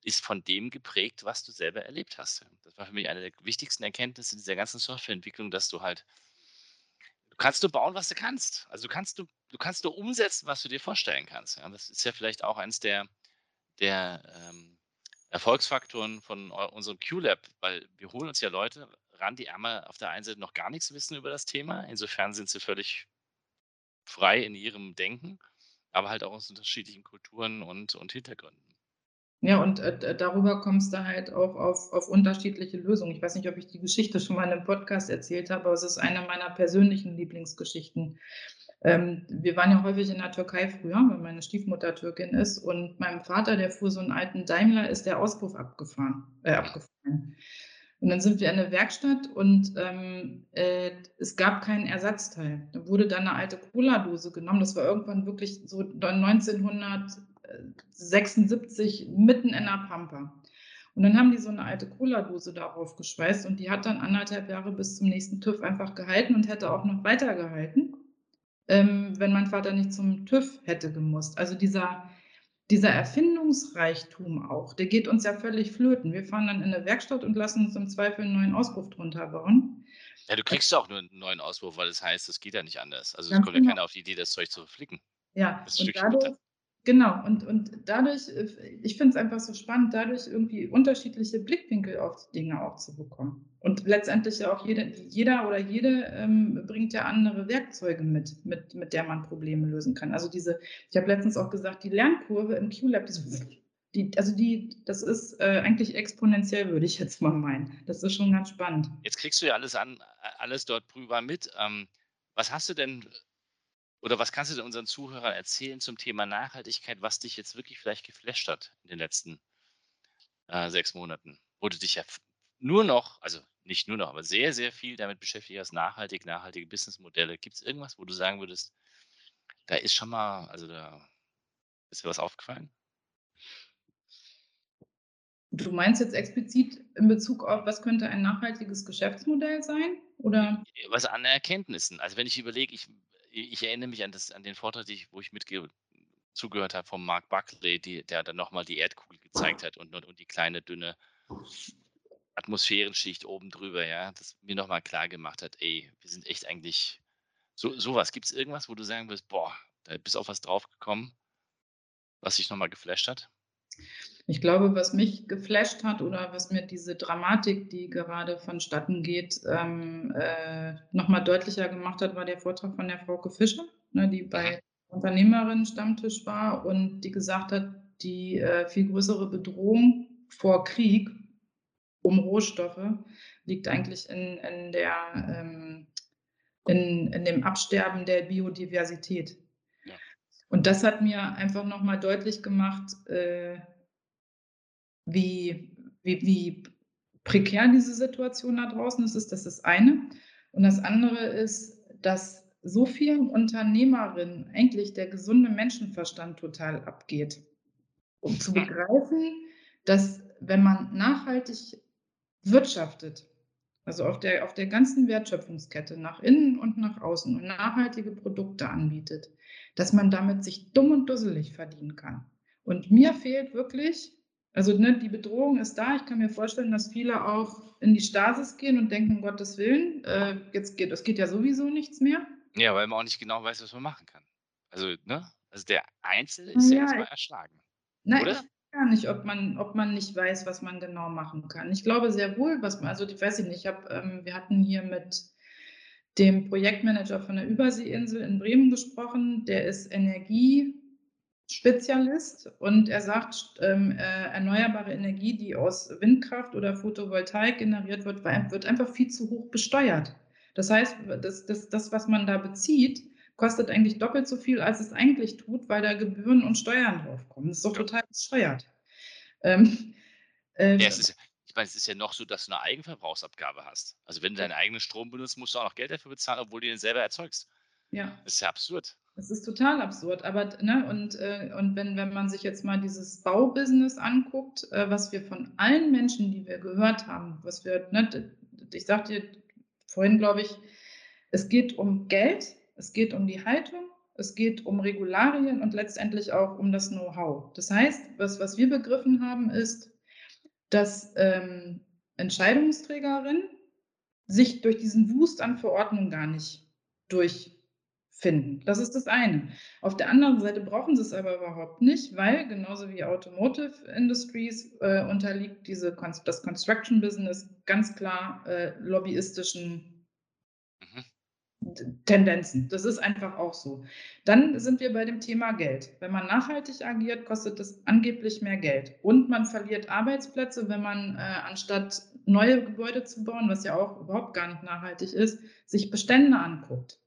ist von dem geprägt, was du selber erlebt hast. Das war für mich eine der wichtigsten Erkenntnisse dieser ganzen Softwareentwicklung, dass du halt, du kannst nur bauen, was du kannst. Also du kannst du, du kannst nur umsetzen, was du dir vorstellen kannst. Ja, das ist ja vielleicht auch eins der, der ähm, Erfolgsfaktoren von unserem Q-Lab, weil wir holen uns ja Leute ran, die einmal auf der einen Seite noch gar nichts wissen über das Thema. Insofern sind sie völlig frei in ihrem Denken, aber halt auch aus unterschiedlichen Kulturen und, und Hintergründen. Ja, und äh, darüber kommst du halt auch auf, auf unterschiedliche Lösungen. Ich weiß nicht, ob ich die Geschichte schon mal in einem Podcast erzählt habe, aber es ist eine meiner persönlichen Lieblingsgeschichten. Ähm, wir waren ja häufig in der Türkei früher, weil meine Stiefmutter Türkin ist und meinem Vater, der fuhr so einen alten Daimler, ist der Auspuff abgefahren, äh, abgefallen. Und dann sind wir in der Werkstatt und ähm, äh, es gab keinen Ersatzteil. Da wurde dann eine alte Cola-Dose genommen. Das war irgendwann wirklich so 1976 mitten in der Pampa. Und dann haben die so eine alte Cola-Dose darauf geschweißt und die hat dann anderthalb Jahre bis zum nächsten TÜV einfach gehalten und hätte auch noch weiter gehalten ähm, wenn mein Vater nicht zum TÜV hätte gemusst. Also dieser, dieser Erfindungsreichtum auch, der geht uns ja völlig flöten. Wir fahren dann in eine Werkstatt und lassen uns im Zweifel einen neuen Auspuff drunter bauen. Ja, du kriegst ja auch nur einen neuen Auspuff, weil das heißt, es geht ja nicht anders. Also es kommt ja genau. keiner auf die Idee, das Zeug zu flicken. Ja, und dadurch, Genau, und, und dadurch, äh, ich finde es einfach so spannend, dadurch irgendwie unterschiedliche Blickwinkel auf die Dinge auch zu bekommen. Und letztendlich ja auch jede, jeder oder jede ähm, bringt ja andere Werkzeuge mit, mit, mit der man Probleme lösen kann. Also diese, ich habe letztens auch gesagt, die Lernkurve im QLab, die, so, die also die, das ist äh, eigentlich exponentiell, würde ich jetzt mal meinen. Das ist schon ganz spannend. Jetzt kriegst du ja alles an, alles dort drüber mit. Ähm, was hast du denn oder was kannst du denn unseren Zuhörern erzählen zum Thema Nachhaltigkeit, was dich jetzt wirklich vielleicht geflasht hat in den letzten äh, sechs Monaten? Wo du dich ja nur noch, also nicht nur noch, aber sehr, sehr viel damit beschäftigt hast, nachhaltig, nachhaltige Businessmodelle. Gibt es irgendwas, wo du sagen würdest, da ist schon mal, also da ist dir was aufgefallen? Du meinst jetzt explizit in Bezug auf, was könnte ein nachhaltiges Geschäftsmodell sein? Oder? Was an Erkenntnissen. Also wenn ich überlege, ich ich erinnere mich an, das, an den Vortrag, ich, wo ich mit zugehört habe von Mark Buckley, die, der dann nochmal die Erdkugel gezeigt hat und, und, und, die kleine, dünne Atmosphärenschicht oben drüber, ja, das mir nochmal klar gemacht hat, ey, wir sind echt eigentlich so sowas. Gibt es irgendwas, wo du sagen wirst, boah, da bist auf was draufgekommen, was dich nochmal geflasht hat? Ich glaube, was mich geflasht hat oder was mir diese Dramatik, die gerade vonstatten geht, ähm, äh, nochmal deutlicher gemacht hat, war der Vortrag von der Frauke Fischer, ne, die bei Unternehmerinnen Stammtisch war und die gesagt hat, die äh, viel größere Bedrohung vor Krieg um Rohstoffe liegt eigentlich in, in, der, ähm, in, in dem Absterben der Biodiversität. Und das hat mir einfach nochmal deutlich gemacht, äh, wie, wie, wie prekär diese Situation da draußen ist, ist das das eine. Und das andere ist, dass so vielen Unternehmerinnen eigentlich der gesunde Menschenverstand total abgeht. Um zu begreifen, dass wenn man nachhaltig wirtschaftet, also auf der, auf der ganzen Wertschöpfungskette, nach innen und nach außen und nachhaltige Produkte anbietet, dass man damit sich dumm und dusselig verdienen kann. Und mir fehlt wirklich Also ne, die Bedrohung ist da. Ich kann mir vorstellen, dass viele auch in die Stasis gehen und denken, um Gottes Willen, äh, jetzt geht, es geht ja sowieso nichts mehr. Ja, weil man auch nicht genau weiß, was man machen kann. Also, ne? Also der Einzelne ist ja, ja erstmal erschlagen. Nein, oder? gar nicht, ob man, ob man nicht weiß, was man genau machen kann. Ich glaube sehr wohl, was man, also ich weiß ich nicht, ich hab, ähm, wir hatten hier mit dem Projektmanager von der Überseeinsel in Bremen gesprochen, der ist Energiespezialist und er sagt, ähm, äh, erneuerbare Energie, die aus Windkraft oder Photovoltaik generiert wird, wird einfach viel zu hoch besteuert. Das heißt, das, das, das was man da bezieht, kostet eigentlich doppelt so viel, als es eigentlich tut, weil da Gebühren und Steuern draufkommen. Das ist doch total bescheuert. Ähm, äh, ja, ist, ich meine, es ist ja noch so, dass du eine Eigenverbrauchsabgabe hast. Also wenn du deinen eigenen Strom benutzt, musst du auch noch Geld dafür bezahlen, obwohl du den selber erzeugst. Ja. Das ist ja absurd. Das ist total absurd. Aber, ne, und, äh, und wenn, wenn man sich jetzt mal dieses Baubusiness anguckt, äh, was wir von allen Menschen, die wir gehört haben, was wir, ne, ich sagte vorhin, glaube ich, es geht um Geld, es geht um die Haltung, es geht um Regularien und letztendlich auch um das Know-how. Das heißt, was, was wir begriffen haben, ist, dass ähm, Entscheidungsträgerinnen sich durch diesen Wust an Verordnungen gar nicht durchfinden. Das ist das eine. Auf der anderen Seite brauchen sie es aber überhaupt nicht, weil genauso wie Automotive Industries äh, unterliegt diese, das Construction Business ganz klar äh, lobbyistischen Tendenzen. Das ist einfach auch so. Dann sind wir bei dem Thema Geld. Wenn man nachhaltig agiert, kostet das angeblich mehr Geld. Und man verliert Arbeitsplätze, wenn man äh, anstatt neue Gebäude zu bauen, was ja auch überhaupt gar nicht nachhaltig ist, sich Bestände anguckt.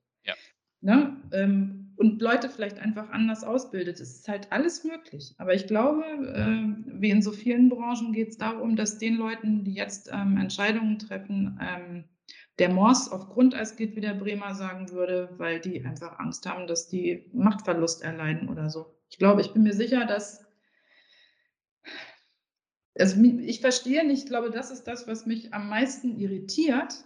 Ne? Ähm, und Leute vielleicht einfach anders ausbildet. Es ist halt alles möglich. Aber ich glaube, äh, wie in so vielen Branchen geht es darum, dass den Leuten, die jetzt ähm, Entscheidungen treffen, ähm, der Mors auf Grundeis geht, wie der Bremer sagen würde, weil die einfach Angst haben, dass die Machtverlust erleiden oder so. Ich glaube, ich bin mir sicher, dass. Also ich verstehe nicht, ich glaube, das ist das, was mich am meisten irritiert,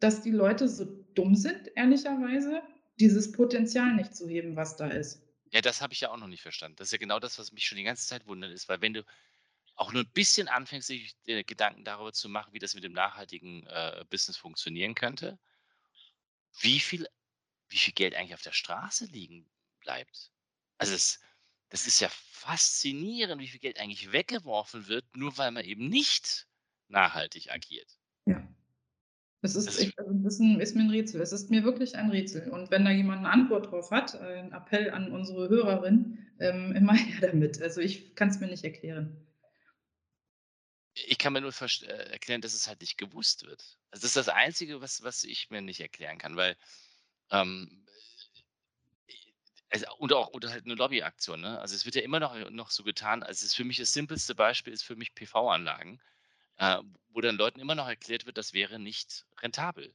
dass die Leute so dumm sind, ehrlicherweise, dieses Potenzial nicht zu heben, was da ist. Ja, das habe ich ja auch noch nicht verstanden. Das ist ja genau das, was mich schon die ganze Zeit wundert ist, weil wenn du auch nur ein bisschen anfängst, sich äh, Gedanken darüber zu machen, wie das mit dem nachhaltigen äh, Business funktionieren könnte, wie viel, wie viel Geld eigentlich auf der Straße liegen bleibt. Also das, das ist ja faszinierend, wie viel Geld eigentlich weggeworfen wird, nur weil man eben nicht nachhaltig agiert. Das ist, ich, also das ist, mir ein Rätsel. Es ist mir wirklich ein Rätsel. Und wenn da jemand eine Antwort drauf hat, äh, ein Appell an unsere Hörerin, ähm, immer her damit. Also ich kann es mir nicht erklären ich kann mir nur äh, erklären, dass es halt nicht gewusst wird. Also das ist das Einzige, was, was ich mir nicht erklären kann, weil ähm, also, und auch oder halt eine Lobbyaktion. Ne? Also es wird ja immer noch, noch so getan. Also es ist für mich das simpelste Beispiel ist für mich PV-Anlagen, äh, wo dann Leuten immer noch erklärt wird, das wäre nicht rentabel.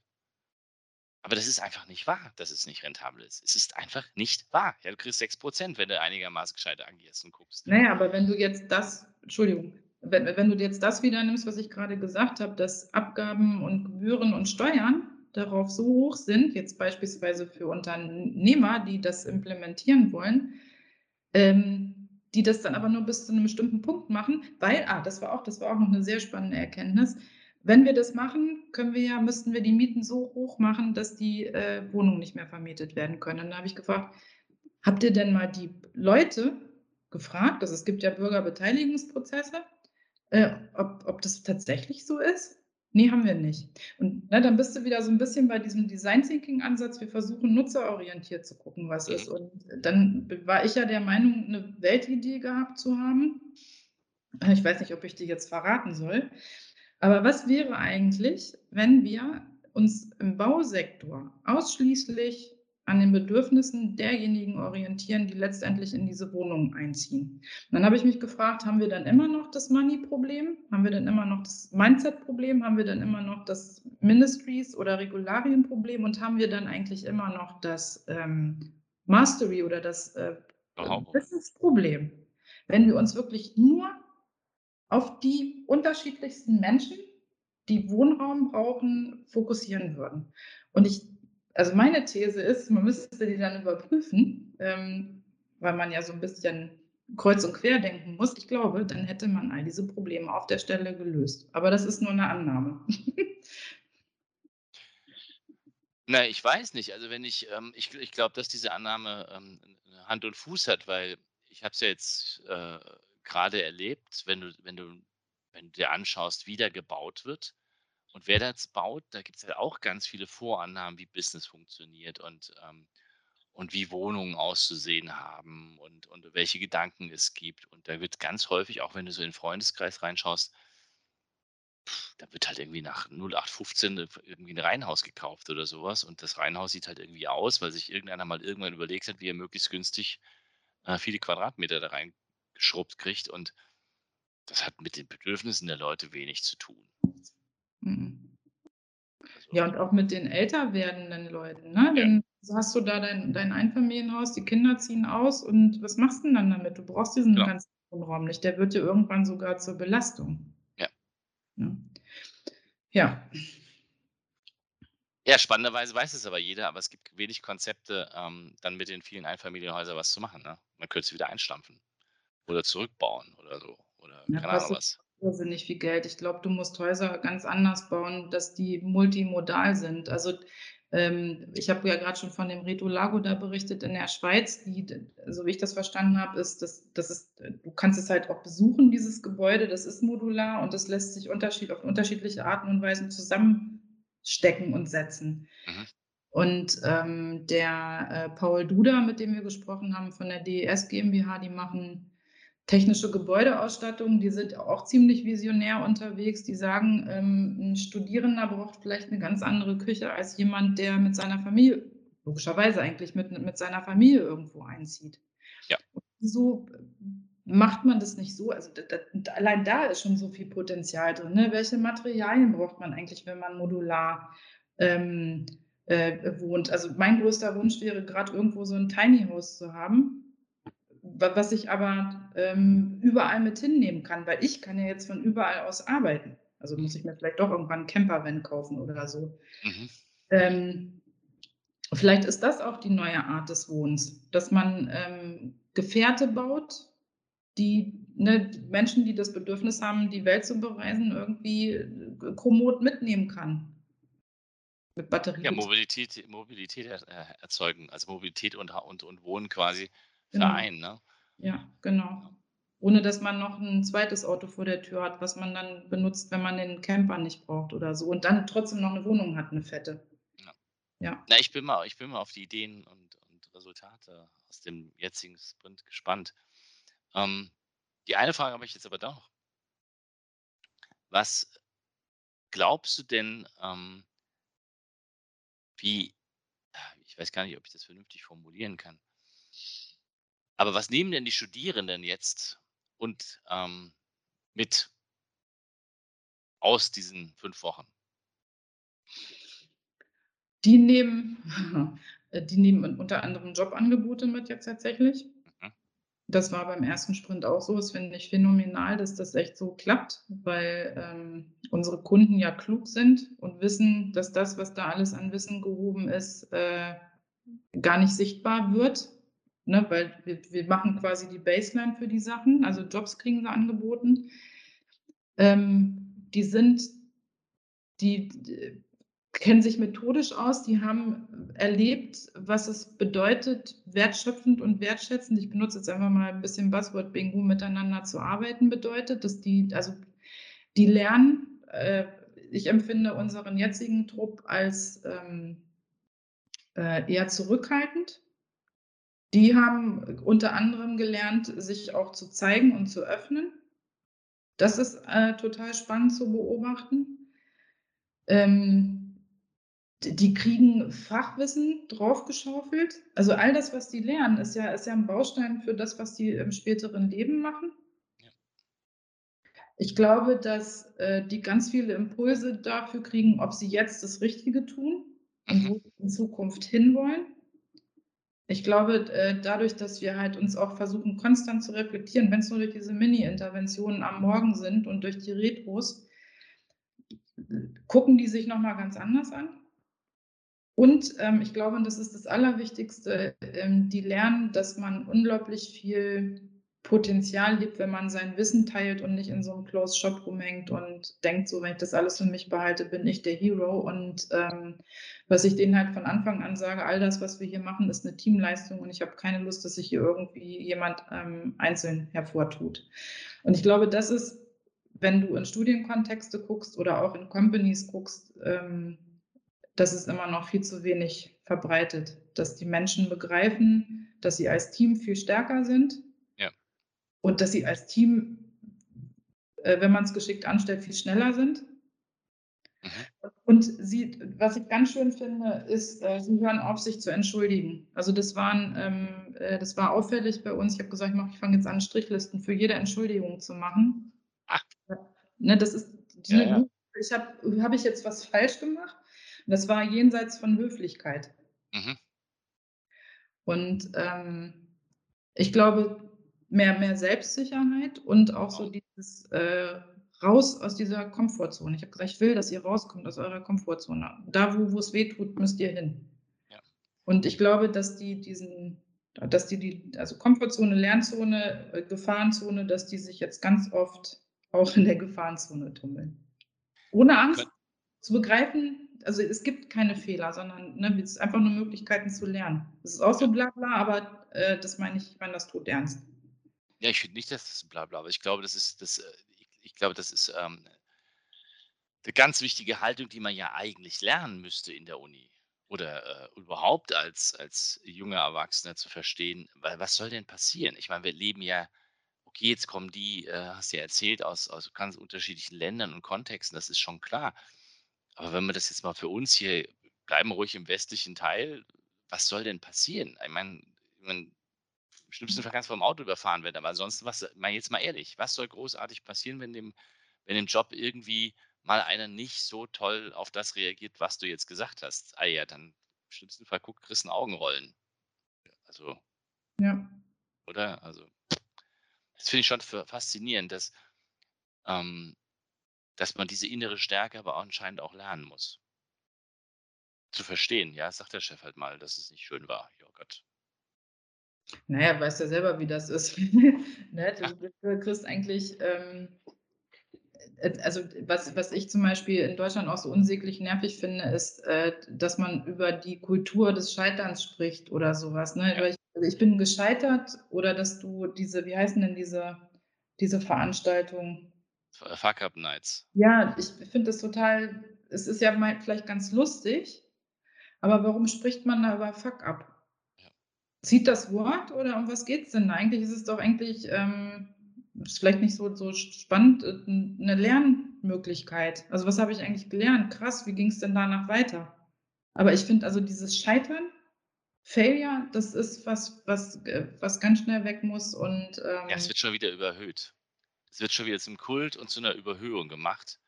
Aber das ist einfach nicht wahr, dass es nicht rentabel ist. Es ist einfach nicht wahr. Ja, du kriegst 6%, wenn du einigermaßen gescheit agierst und guckst. Naja, aber wenn du jetzt das, Entschuldigung, wenn, wenn du jetzt das wieder nimmst, was ich gerade gesagt habe, dass Abgaben und Gebühren und Steuern darauf so hoch sind, jetzt beispielsweise für Unternehmer, die das implementieren wollen, ähm, die das dann aber nur bis zu einem bestimmten Punkt machen, weil, ah, das war auch, das war auch noch eine sehr spannende Erkenntnis. Wenn wir das machen, können wir ja, müssten wir die Mieten so hoch machen, dass die äh, Wohnungen nicht mehr vermietet werden können. Und da habe ich gefragt, habt ihr denn mal die Leute gefragt, also es gibt ja Bürgerbeteiligungsprozesse, äh, ob, ob das tatsächlich so ist? Nee, haben wir nicht. Und ne, dann bist du wieder so ein bisschen bei diesem Design Thinking Ansatz. Wir versuchen nutzerorientiert zu gucken, was ist. Und dann war ich ja der Meinung, eine Weltidee gehabt zu haben. Ich weiß nicht, ob ich die jetzt verraten soll. Aber was wäre eigentlich, wenn wir uns im Bausektor ausschließlich an den Bedürfnissen derjenigen orientieren, die letztendlich in diese Wohnungen einziehen. Und dann habe ich mich gefragt, haben wir dann immer noch das Money-Problem? Haben wir dann immer noch das Mindset-Problem? Haben wir dann immer noch das Ministries- oder Regularien-Problem? Und haben wir dann eigentlich immer noch das ähm, Mastery oder das äh, Business-Problem? Wenn wir uns wirklich nur auf die unterschiedlichsten Menschen, die Wohnraum brauchen, fokussieren würden. Und ich also meine These ist, man müsste die dann überprüfen, ähm, weil man ja so ein bisschen kreuz und quer denken muss, ich glaube, dann hätte man all diese Probleme auf der Stelle gelöst. Aber das ist nur eine Annahme. Na, ich weiß nicht. Also wenn ich, ähm, ich, ich glaube, dass diese Annahme ähm, Hand und Fuß hat, weil ich habe es ja jetzt äh, gerade erlebt, wenn du, wenn du, wenn du dir anschaust, wie da gebaut wird und wer das baut, da gibt es ja auch ganz viele Vorannahmen, wie Business funktioniert und ähm, und wie Wohnungen auszusehen haben und, und welche Gedanken es gibt. Und da wird ganz häufig, auch wenn du so in den Freundeskreis reinschaust, da wird halt irgendwie nach 0815 irgendwie ein Reihenhaus gekauft oder sowas. Und das Reihenhaus sieht halt irgendwie aus, weil sich irgendeiner mal irgendwann überlegt hat, wie er möglichst günstig äh, viele Quadratmeter da reingeschrubbt kriegt. Und das hat mit den Bedürfnissen der Leute wenig zu tun. Mhm. Also, ja, und auch mit den älter werdenden Leuten. Ne? Ja. Also hast du da dein, dein Einfamilienhaus, die Kinder ziehen aus und was machst du denn dann damit? Du brauchst diesen ja. ganzen Wohnraum nicht. Der wird dir irgendwann sogar zur Belastung. Ja. Ja. ja. Ja, spannenderweise weiß es aber jeder, aber es gibt wenig Konzepte, ähm, dann mit den vielen Einfamilienhäusern was zu machen. Ne? Man könnte sie wieder einstampfen oder zurückbauen oder so. Oder ja, keine Ahnung was. Irrsinnig viel Geld. Ich glaube, du musst Häuser ganz anders bauen, dass die multimodal sind. Also ähm, ich habe ja gerade schon von dem Reto Lago da berichtet in der Schweiz, die, so wie ich das verstanden habe, ist, dass das ist, du kannst es halt auch besuchen, dieses Gebäude, das ist modular und das lässt sich unterschied, auf unterschiedliche Arten und Weisen zusammenstecken und setzen. Mhm. Und ähm, der äh, Paul Duda, mit dem wir gesprochen haben von der DES GmbH, die machen technische Gebäudeausstattung, die sind auch ziemlich visionär unterwegs. Die sagen, ähm, ein Studierender braucht vielleicht eine ganz andere Küche als jemand, der mit seiner Familie, logischerweise eigentlich mit, mit seiner Familie irgendwo einzieht. Ja. Und so macht man das nicht so. Also da, da, allein da ist schon so viel Potenzial drin. Ne? Welche Materialien braucht man eigentlich, wenn man modular ähm, äh, wohnt? Also mein größter Wunsch wäre gerade irgendwo so ein Tiny House zu haben was ich aber ähm, überall mit hinnehmen kann, weil ich kann ja jetzt von überall aus arbeiten. Also muss ich mir vielleicht doch irgendwann einen Campervan kaufen oder so. Mhm. Ähm, vielleicht ist das auch die neue Art des Wohnens, dass man ähm, Gefährte baut, die ne, Menschen, die das Bedürfnis haben, die Welt zu bereisen, irgendwie äh, kommod mitnehmen kann. Mit Batterie. Ja, Mobilität, Mobilität erzeugen, also Mobilität und, und, und Wohnen quasi Genau. Verein, ne? Ja, genau. Ohne dass man noch ein zweites Auto vor der Tür hat, was man dann benutzt, wenn man den Camper nicht braucht oder so. Und dann trotzdem noch eine Wohnung hat, eine fette. Ja. ja. Na, ich bin mal, ich bin mal auf die Ideen und, und Resultate aus dem jetzigen Sprint gespannt. Ähm, die eine Frage habe ich jetzt aber doch. Was glaubst du denn, ähm, wie, ich weiß gar nicht, ob ich das vernünftig formulieren kann. Aber was nehmen denn die Studierenden jetzt und ähm, mit aus diesen fünf Wochen? Die nehmen, die nehmen unter anderem Jobangebote mit jetzt tatsächlich. Mhm. Das war beim ersten Sprint auch so. Das finde ich phänomenal, dass das echt so klappt, weil ähm, unsere Kunden ja klug sind und wissen, dass das, was da alles an Wissen gehoben ist, äh, gar nicht sichtbar wird ne, weil wir, wir machen quasi die Baseline für die Sachen, also Jobs kriegen sie angeboten. Ähm, die sind, die, die kennen sich methodisch aus, die haben erlebt, was es bedeutet, wertschöpfend und wertschätzend. Ich benutze jetzt einfach mal ein bisschen Buzzword-Bingo, miteinander zu arbeiten bedeutet, dass die, also die lernen, äh, ich empfinde unseren jetzigen Trupp als ähm, äh, eher zurückhaltend, die haben unter anderem gelernt, sich auch zu zeigen und zu öffnen. Das ist äh, total spannend zu beobachten. Ähm, die kriegen Fachwissen draufgeschaufelt. Also all das, was die lernen, ist ja, ist ja ein Baustein für das, was die im späteren Leben machen. Ich glaube, dass äh, die ganz viele Impulse dafür kriegen, ob sie jetzt das Richtige tun und wo sie in Zukunft hinwollen. Ich glaube, äh, dadurch, dass wir halt uns auch versuchen, konstant zu reflektieren, wenn es nur durch diese Mini-Interventionen am Morgen sind und durch die Retros, gucken die sich nochmal ganz anders an. Und ähm, ich glaube, und das ist das Allerwichtigste, ähm, die lernen, dass man unglaublich viel Potenzial lebt, wenn man sein Wissen teilt und nicht in so einem Closed Shop rumhängt und denkt, so wenn ich das alles für mich behalte, bin ich der Hero. Und ähm, was ich denen halt von Anfang an sage, all das, was wir hier machen, ist eine Teamleistung und ich habe keine Lust, dass sich hier irgendwie jemand ähm, einzeln hervortut. Und ich glaube, das ist, wenn du in Studienkontexte guckst oder auch in Companies guckst, ähm, das ist immer noch viel zu wenig verbreitet, dass die Menschen begreifen, dass sie als Team viel stärker sind und dass sie als Team, äh, wenn man es geschickt anstellt, viel schneller sind. Mhm. Und sie, was ich ganz schön finde, ist, äh, sie hören auf, sich zu entschuldigen. Also das waren, ähm, äh, das war auffällig bei uns. Ich habe gesagt, ich, ich fange jetzt an, Strichlisten für jede Entschuldigung zu machen. Ach. Ne, das ist, ja, ja. ich habe, habe ich jetzt was falsch gemacht? Das war jenseits von Höflichkeit. Mhm. Und ähm, ich glaube, mehr, mehr Selbstsicherheit und auch so dieses äh, raus aus dieser Komfortzone. Ich habe gesagt, ich will, dass ihr rauskommt aus eurer Komfortzone. Da, wo, wo es weh tut, müsst ihr hin. Ja. Und ich glaube, dass die diesen, dass die, die, also Komfortzone, Lernzone, äh, Gefahrenzone, dass die sich jetzt ganz oft auch in der Gefahrenzone tummeln. Ohne Angst Kön zu begreifen, also es gibt keine Fehler, sondern ne, es ist einfach nur Möglichkeiten zu lernen. Das ist auch so bla bla, aber äh, das meine ich, ich meine das tot ernst. Ja, ich finde nicht, dass das bla bla, aber ich glaube, das ist das, äh, ich, ich glaube, das ist ähm, eine ganz wichtige Haltung, die man ja eigentlich lernen müsste in der Uni oder äh, überhaupt als, als junger Erwachsener zu verstehen, weil was soll denn passieren? Ich meine, wir leben ja, okay, jetzt kommen die, äh, hast du ja erzählt, aus, aus ganz unterschiedlichen Ländern und Kontexten, das ist schon klar. Aber wenn wir das jetzt mal für uns hier, bleiben ruhig im westlichen Teil, was soll denn passieren? Ich meine, ich meine schlimmsten Fall vom Auto überfahren werden. Aber ansonsten, was, mal jetzt mal ehrlich, was soll großartig passieren, wenn dem, wenn im Job irgendwie mal einer nicht so toll auf das reagiert, was du jetzt gesagt hast? Ah ja, dann im schlimmsten Fall guckt Chris ein Augenrollen. Also. Ja. Oder? Also. Das finde ich schon faszinierend, dass, ähm, dass man diese innere Stärke aber anscheinend auch lernen muss. Zu verstehen, ja, sagt der Chef halt mal, dass es nicht schön war. Ja Gott, naja, weißt ja selber, wie das ist. ne? du, kriegst eigentlich, ähm, äh, also was, was ich zum Beispiel in Deutschland auch so unsäglich nervig finde, ist, äh, dass man über die Kultur des Scheiterns spricht oder sowas. Ne? Ja. Ich, also ich, bin gescheitert oder dass du diese, wie heißen denn diese, diese Veranstaltungen? Fuck Up Nights. Ja, ich finde das total, es ist ja mal vielleicht ganz lustig, aber warum spricht man da über Fuck Up? Zieht das Wort oder um was geht es denn? Eigentlich ist es doch eigentlich, ähm, ist vielleicht nicht so, so spannend, äh, eine Lernmöglichkeit. Also was habe ich eigentlich gelernt? Krass, wie ging es denn danach weiter? Aber ich finde also dieses Scheitern, Failure, das ist was, was, äh, was ganz schnell weg muss und ähm, ja, es wird schon wieder überhöht. Es wird schon wieder zum Kult und zu einer Überhöhung gemacht.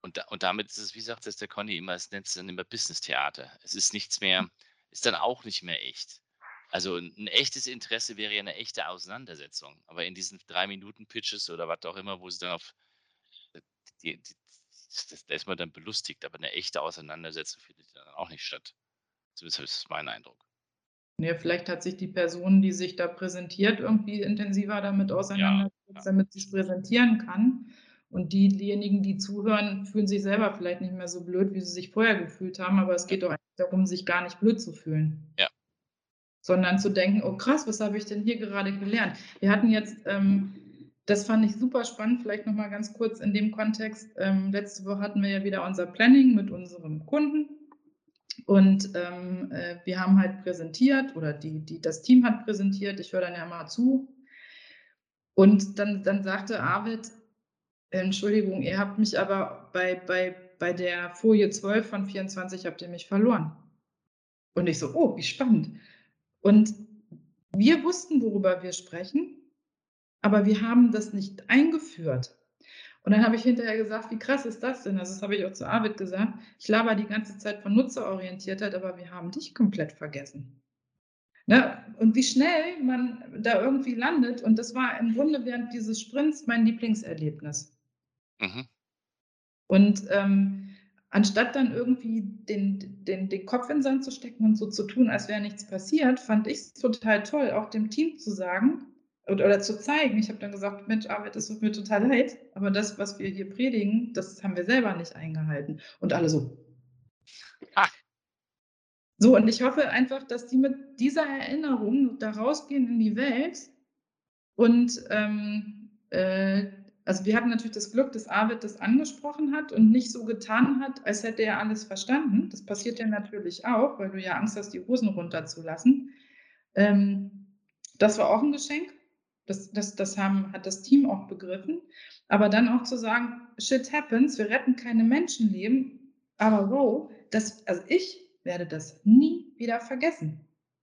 Und, da, und damit ist es, wie sagt es der Conny immer, es nennt es dann immer Business-Theater. Es ist nichts mehr, ist dann auch nicht mehr echt. Also ein echtes Interesse wäre ja eine echte Auseinandersetzung. Aber in diesen drei Minuten Pitches oder was auch immer, wo sie dann auf äh, die, die, das, da ist man dann belustigt, aber eine echte Auseinandersetzung findet dann auch nicht statt. Zumindest ist mein Eindruck. Ja, vielleicht hat sich die Person, die sich da präsentiert, irgendwie intensiver damit auseinandergesetzt, ja, damit sie es präsentieren kann. Und diejenigen, die zuhören, fühlen sich selber vielleicht nicht mehr so blöd, wie sie sich vorher gefühlt haben, aber es geht doch eigentlich darum, sich gar nicht blöd zu fühlen. Ja, sondern zu denken, oh krass, was habe ich denn hier gerade gelernt? Wir hatten jetzt, ähm, das fand ich super spannend, vielleicht nochmal ganz kurz in dem Kontext. Ähm, letzte Woche hatten wir ja wieder unser Planning mit unserem Kunden und ähm, äh, wir haben halt präsentiert oder die, die, das Team hat präsentiert, ich höre dann ja mal zu. Und dann, dann sagte Arvid, Entschuldigung, ihr habt mich aber bei, bei, bei der Folie 12 von 24 habt ihr mich verloren. Und ich so, oh, wie spannend. Und wir wussten, worüber wir sprechen, aber wir haben das nicht eingeführt. Und dann habe ich hinterher gesagt, wie krass ist das denn? Also das habe ich auch zu Arvid gesagt. Ich laber die ganze Zeit von Nutzerorientiertheit, aber wir haben dich komplett vergessen. Ne? Und wie schnell man da irgendwie landet. Und das war im Grunde während dieses Sprints mein Lieblingserlebnis. Mhm. Und ähm, anstatt dann irgendwie den, den, den Kopf in den Sand zu stecken und so zu tun, als wäre nichts passiert, fand ich es total toll, auch dem Team zu sagen, oder, oder zu zeigen. Ich habe dann gesagt, Mensch, Arbeit, das tut mir total leid, aber das, was wir hier predigen, das haben wir selber nicht eingehalten. Und alle so. Ah. So, und ich hoffe einfach, dass die mit dieser Erinnerung da rausgehen in die Welt und ähm, äh, also wir hatten natürlich das Glück, dass Arvid das angesprochen hat und nicht so getan hat, als hätte er alles verstanden. Das passiert ja natürlich auch, weil du ja Angst hast, die Hosen runterzulassen. Ähm, das war auch ein Geschenk. Das, das, das haben, hat das Team auch begriffen. Aber dann auch zu sagen, shit happens, wir retten keine Menschenleben, aber wow, das, also ich werde das nie wieder vergessen.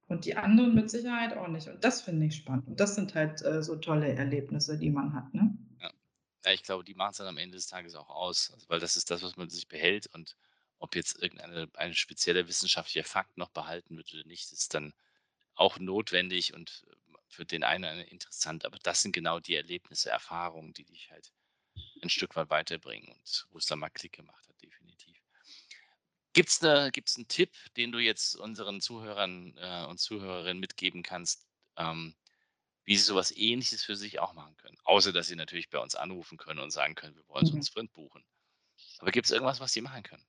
Und die anderen mit Sicherheit auch nicht. Und das finde ich spannend. Und das sind halt äh, so tolle Erlebnisse, die man hat. Ne? Ja. ich glaube, die machen es dann am Ende des Tages auch aus, also, weil das ist das, was man sich behält. Und ob jetzt irgendeine ein spezieller wissenschaftlicher Fakt noch behalten wird oder nicht, ist dann auch notwendig und äh, für den einen interessant. Aber das sind genau die Erlebnisse, Erfahrungen, die dich halt ein Stück weit weiterbringen und wo es dann mal Klick gemacht hat, definitiv. Gibt es ne, gibt's einen Tipp, den du jetzt unseren Zuhörern äh, und Zuhörerinnen mitgeben kannst, ähm, wie sie sowas Ähnliches für sich auch machen können? Außer, dass sie natürlich bei uns anrufen können und sagen können, wir wollen so einen mhm. Sprint buchen. Aber gibt es irgendwas, was sie machen können?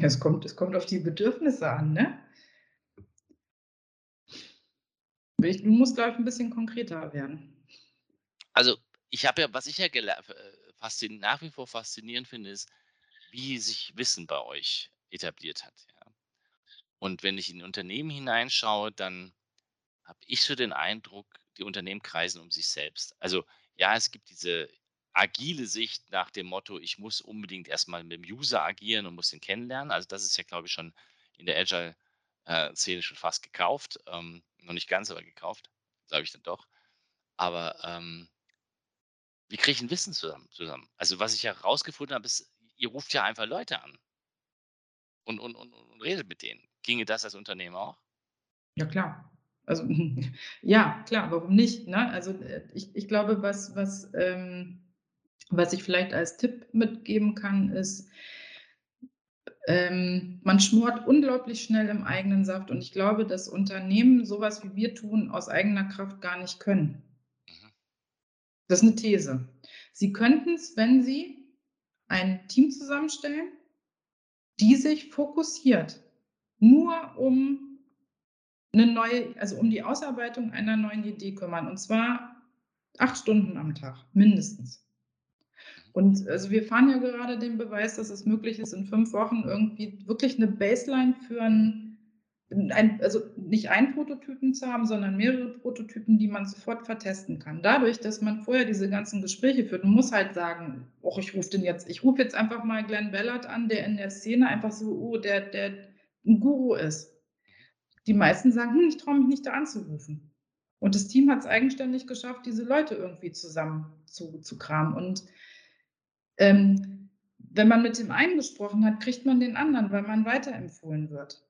Es kommt, es kommt auf die Bedürfnisse an, ne? du musst, glaube ich, ein bisschen konkreter werden. Also, ich habe ja, was ich ja äh, nach wie vor faszinierend finde, ist, wie sich Wissen bei euch etabliert hat. Ja. Und wenn ich in Unternehmen hineinschaue, dann habe ich so den Eindruck, die Unternehmen kreisen um sich selbst. Also ja, es gibt diese agile Sicht nach dem Motto, ich muss unbedingt erstmal mit dem User agieren und muss ihn kennenlernen. Also das ist ja, glaube ich, schon in der Agile-Szene schon fast gekauft. Ähm, noch nicht ganz, aber gekauft, glaube ich dann doch. Aber ähm, ich ein Wissen zusammen, zusammen? Also was ich herausgefunden habe, ist, ihr ruft ja einfach Leute an und, und, und, und redet mit denen. Ginge das als Unternehmen auch? Ja, klar. Also ja, klar, warum nicht? Ne? Also äh, ich, ich glaube, was, was, ähm, was ich vielleicht als Tipp mitgeben kann, ist, ähm, man schmort unglaublich schnell im eigenen Saft und ich glaube, dass Unternehmen sowas wie wir tun aus eigener Kraft gar nicht können. Mhm. Das ist eine These. Sie könnten es, wenn Sie ein Team zusammenstellen, die sich fokussiert nur um eine neue, also um die Ausarbeitung einer neuen Idee kümmern und zwar acht Stunden am Tag mindestens. Und also wir fahren ja gerade den Beweis, dass es möglich ist, in fünf Wochen irgendwie wirklich eine Baseline für ein, ein, also nicht einen Prototypen zu haben, sondern mehrere Prototypen, die man sofort vertesten kann. Dadurch, dass man vorher diese ganzen Gespräche führt, man muss halt sagen, oh, ich rufe den jetzt, ich rufe jetzt einfach mal Glenn Ballard an, der in der Szene einfach so, oh, der, der ein Guru ist. Die meisten sagen, hm, ich traue mich nicht da anzurufen. Und das Team hat es eigenständig geschafft, diese Leute irgendwie zusammen zu, zu kramen. Und ähm, wenn man mit dem einen gesprochen hat, kriegt man den anderen, weil man weiterempfohlen wird.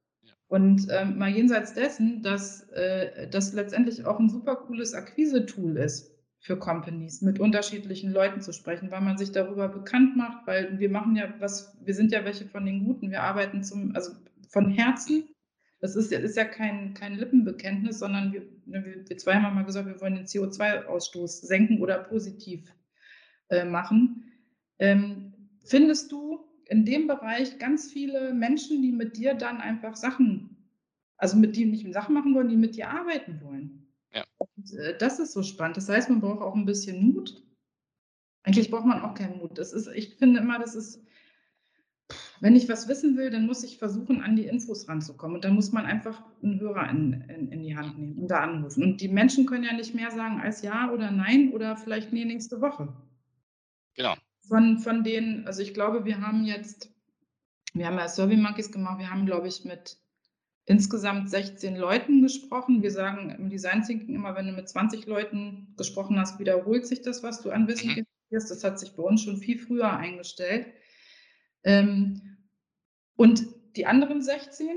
Und ähm, mal jenseits dessen, dass äh, das letztendlich auch ein super cooles Akquise-Tool ist für Companies, mit unterschiedlichen Leuten zu sprechen, weil man sich darüber bekannt macht, weil wir machen ja was, wir sind ja welche von den Guten, wir arbeiten zum, also von Herzen. Das ist, ist ja kein, kein Lippenbekenntnis, sondern wir, ne, wir, wir zwei haben mal gesagt, wir wollen den CO2-Ausstoß senken oder positiv äh, machen. Ähm, findest du in dem Bereich ganz viele Menschen, die mit dir dann einfach Sachen, also mit dir nicht Sachen machen wollen, die mit dir arbeiten wollen? Ja. Und, äh, das ist so spannend. Das heißt, man braucht auch ein bisschen Mut. Eigentlich braucht man auch keinen Mut. Das ist, ich finde immer, das ist, wenn ich was wissen will, dann muss ich versuchen, an die Infos ranzukommen. Und dann muss man einfach einen Hörer in, in, in die Hand nehmen und da anrufen. Und die Menschen können ja nicht mehr sagen als ja oder nein oder vielleicht nee nächste Woche. Genau von, von denen, also ich glaube, wir haben jetzt, wir haben ja Survey Monkeys gemacht, wir haben, glaube ich, mit insgesamt 16 Leuten gesprochen. Wir sagen im Design Thinking immer, wenn du mit 20 Leuten gesprochen hast, wiederholt sich das, was du an Wissen mhm. generierst. Das hat sich bei uns schon viel früher eingestellt. Ähm, und die anderen 16,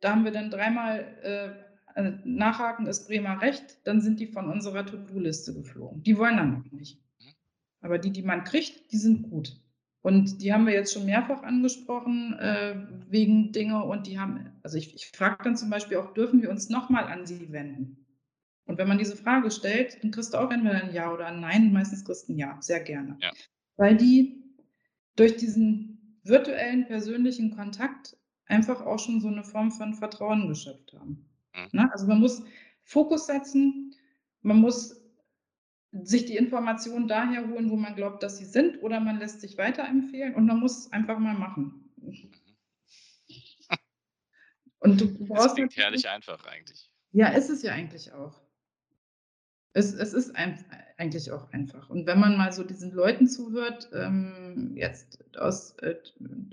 da haben wir dann dreimal äh, äh, nachhaken, ist Bremer recht, dann sind die von unserer To-Do-Liste geflogen. Die wollen dann noch nicht. Aber die, die man kriegt, die sind gut. Und die haben wir jetzt schon mehrfach angesprochen äh, wegen Dinge und die haben, also ich, ich frage dann zum Beispiel auch, dürfen wir uns nochmal an sie wenden? Und wenn man diese Frage stellt, dann kriegst du auch entweder ein Ja oder ein Nein. Meistens kriegst du ein Ja, sehr gerne. Ja. Weil die durch diesen virtuellen persönlichen Kontakt einfach auch schon so eine Form von Vertrauen geschöpft haben. Mhm. Ne? Also man muss Fokus setzen, man muss sich die Informationen daher holen, wo man glaubt, dass sie sind, oder man lässt sich weiterempfehlen und man muss es einfach mal machen. Und du Das brauchst klingt natürlich- herrlich einfach eigentlich. ja, ist es ja eigentlich auch. Es, es ist ein, eigentlich auch einfach. Und wenn man mal so diesen Leuten zuhört, ähm, jetzt aus, äh,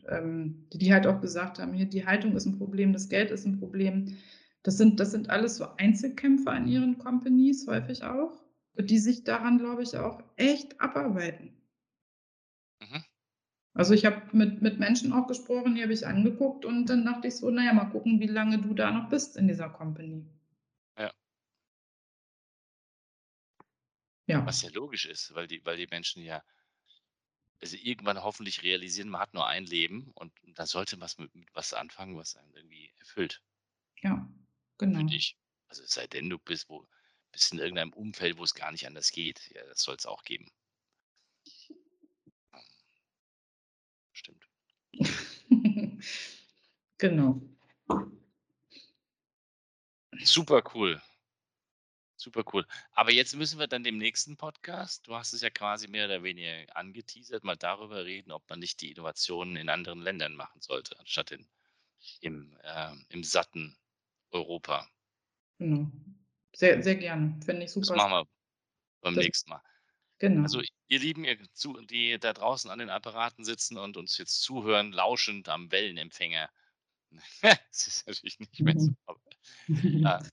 ähm, die, halt auch gesagt haben, hier die Haltung ist ein Problem, das Geld ist ein Problem. Das sind, das sind alles so Einzelkämpfer in ihren Companies häufig auch, die sich daran, glaube ich, auch echt abarbeiten. Mhm. Also ich habe mit, mit Menschen auch gesprochen, die habe ich angeguckt und dann dachte ich so, naja, mal gucken, wie lange du da noch bist in dieser Company. Ja. Was ja logisch ist, weil die, weil die Menschen ja also irgendwann hoffentlich realisieren, man hat nur ein Leben und da sollte man mit, mit was anfangen, was einen irgendwie erfüllt, Ja, genau. finde ich. Also sei denn, du bist, wo, bist in irgendeinem Umfeld, wo es gar nicht anders geht. Ja, das soll es auch geben. Stimmt. genau. Super cool. Super cool. Aber jetzt müssen wir dann dem nächsten Podcast, du hast es ja quasi mehr oder weniger angeteasert, mal darüber reden, ob man nicht die Innovationen in anderen Ländern machen sollte, anstatt in, im, äh, im satten Europa. Genau. Sehr, sehr gerne. Finde ich Das super. machen wir beim Das- nächsten Mal. Genau. Also ihr Lieben, ihr zu, die da draußen an den Apparaten sitzen und uns jetzt zuhören, lauschend am Wellenempfänger. das ist natürlich nicht mehr so. Mhm. aber, äh,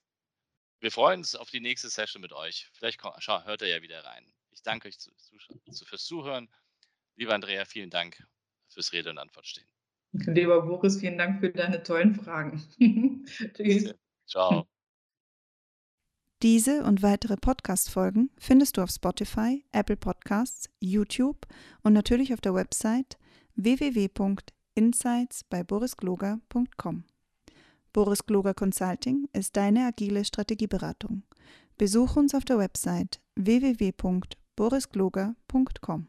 wir freuen uns auf die nächste Session mit euch. Vielleicht ko- schau, hört ihr ja wieder rein. Ich danke euch zu, zu, zu, fürs Zuhören. Lieber Andrea, vielen Dank fürs Rede und Antwort stehen. Lieber Boris, vielen Dank für deine tollen Fragen. Tschüss. Ciao. Diese und weitere Podcast-Folgen findest du auf Spotify, Apple Podcasts, YouTube und natürlich auf der Website www.insights bei borisgloger.com. Boris Gloger Consulting ist deine agile Strategieberatung. Besuch uns auf der Website www.borisgloger.com.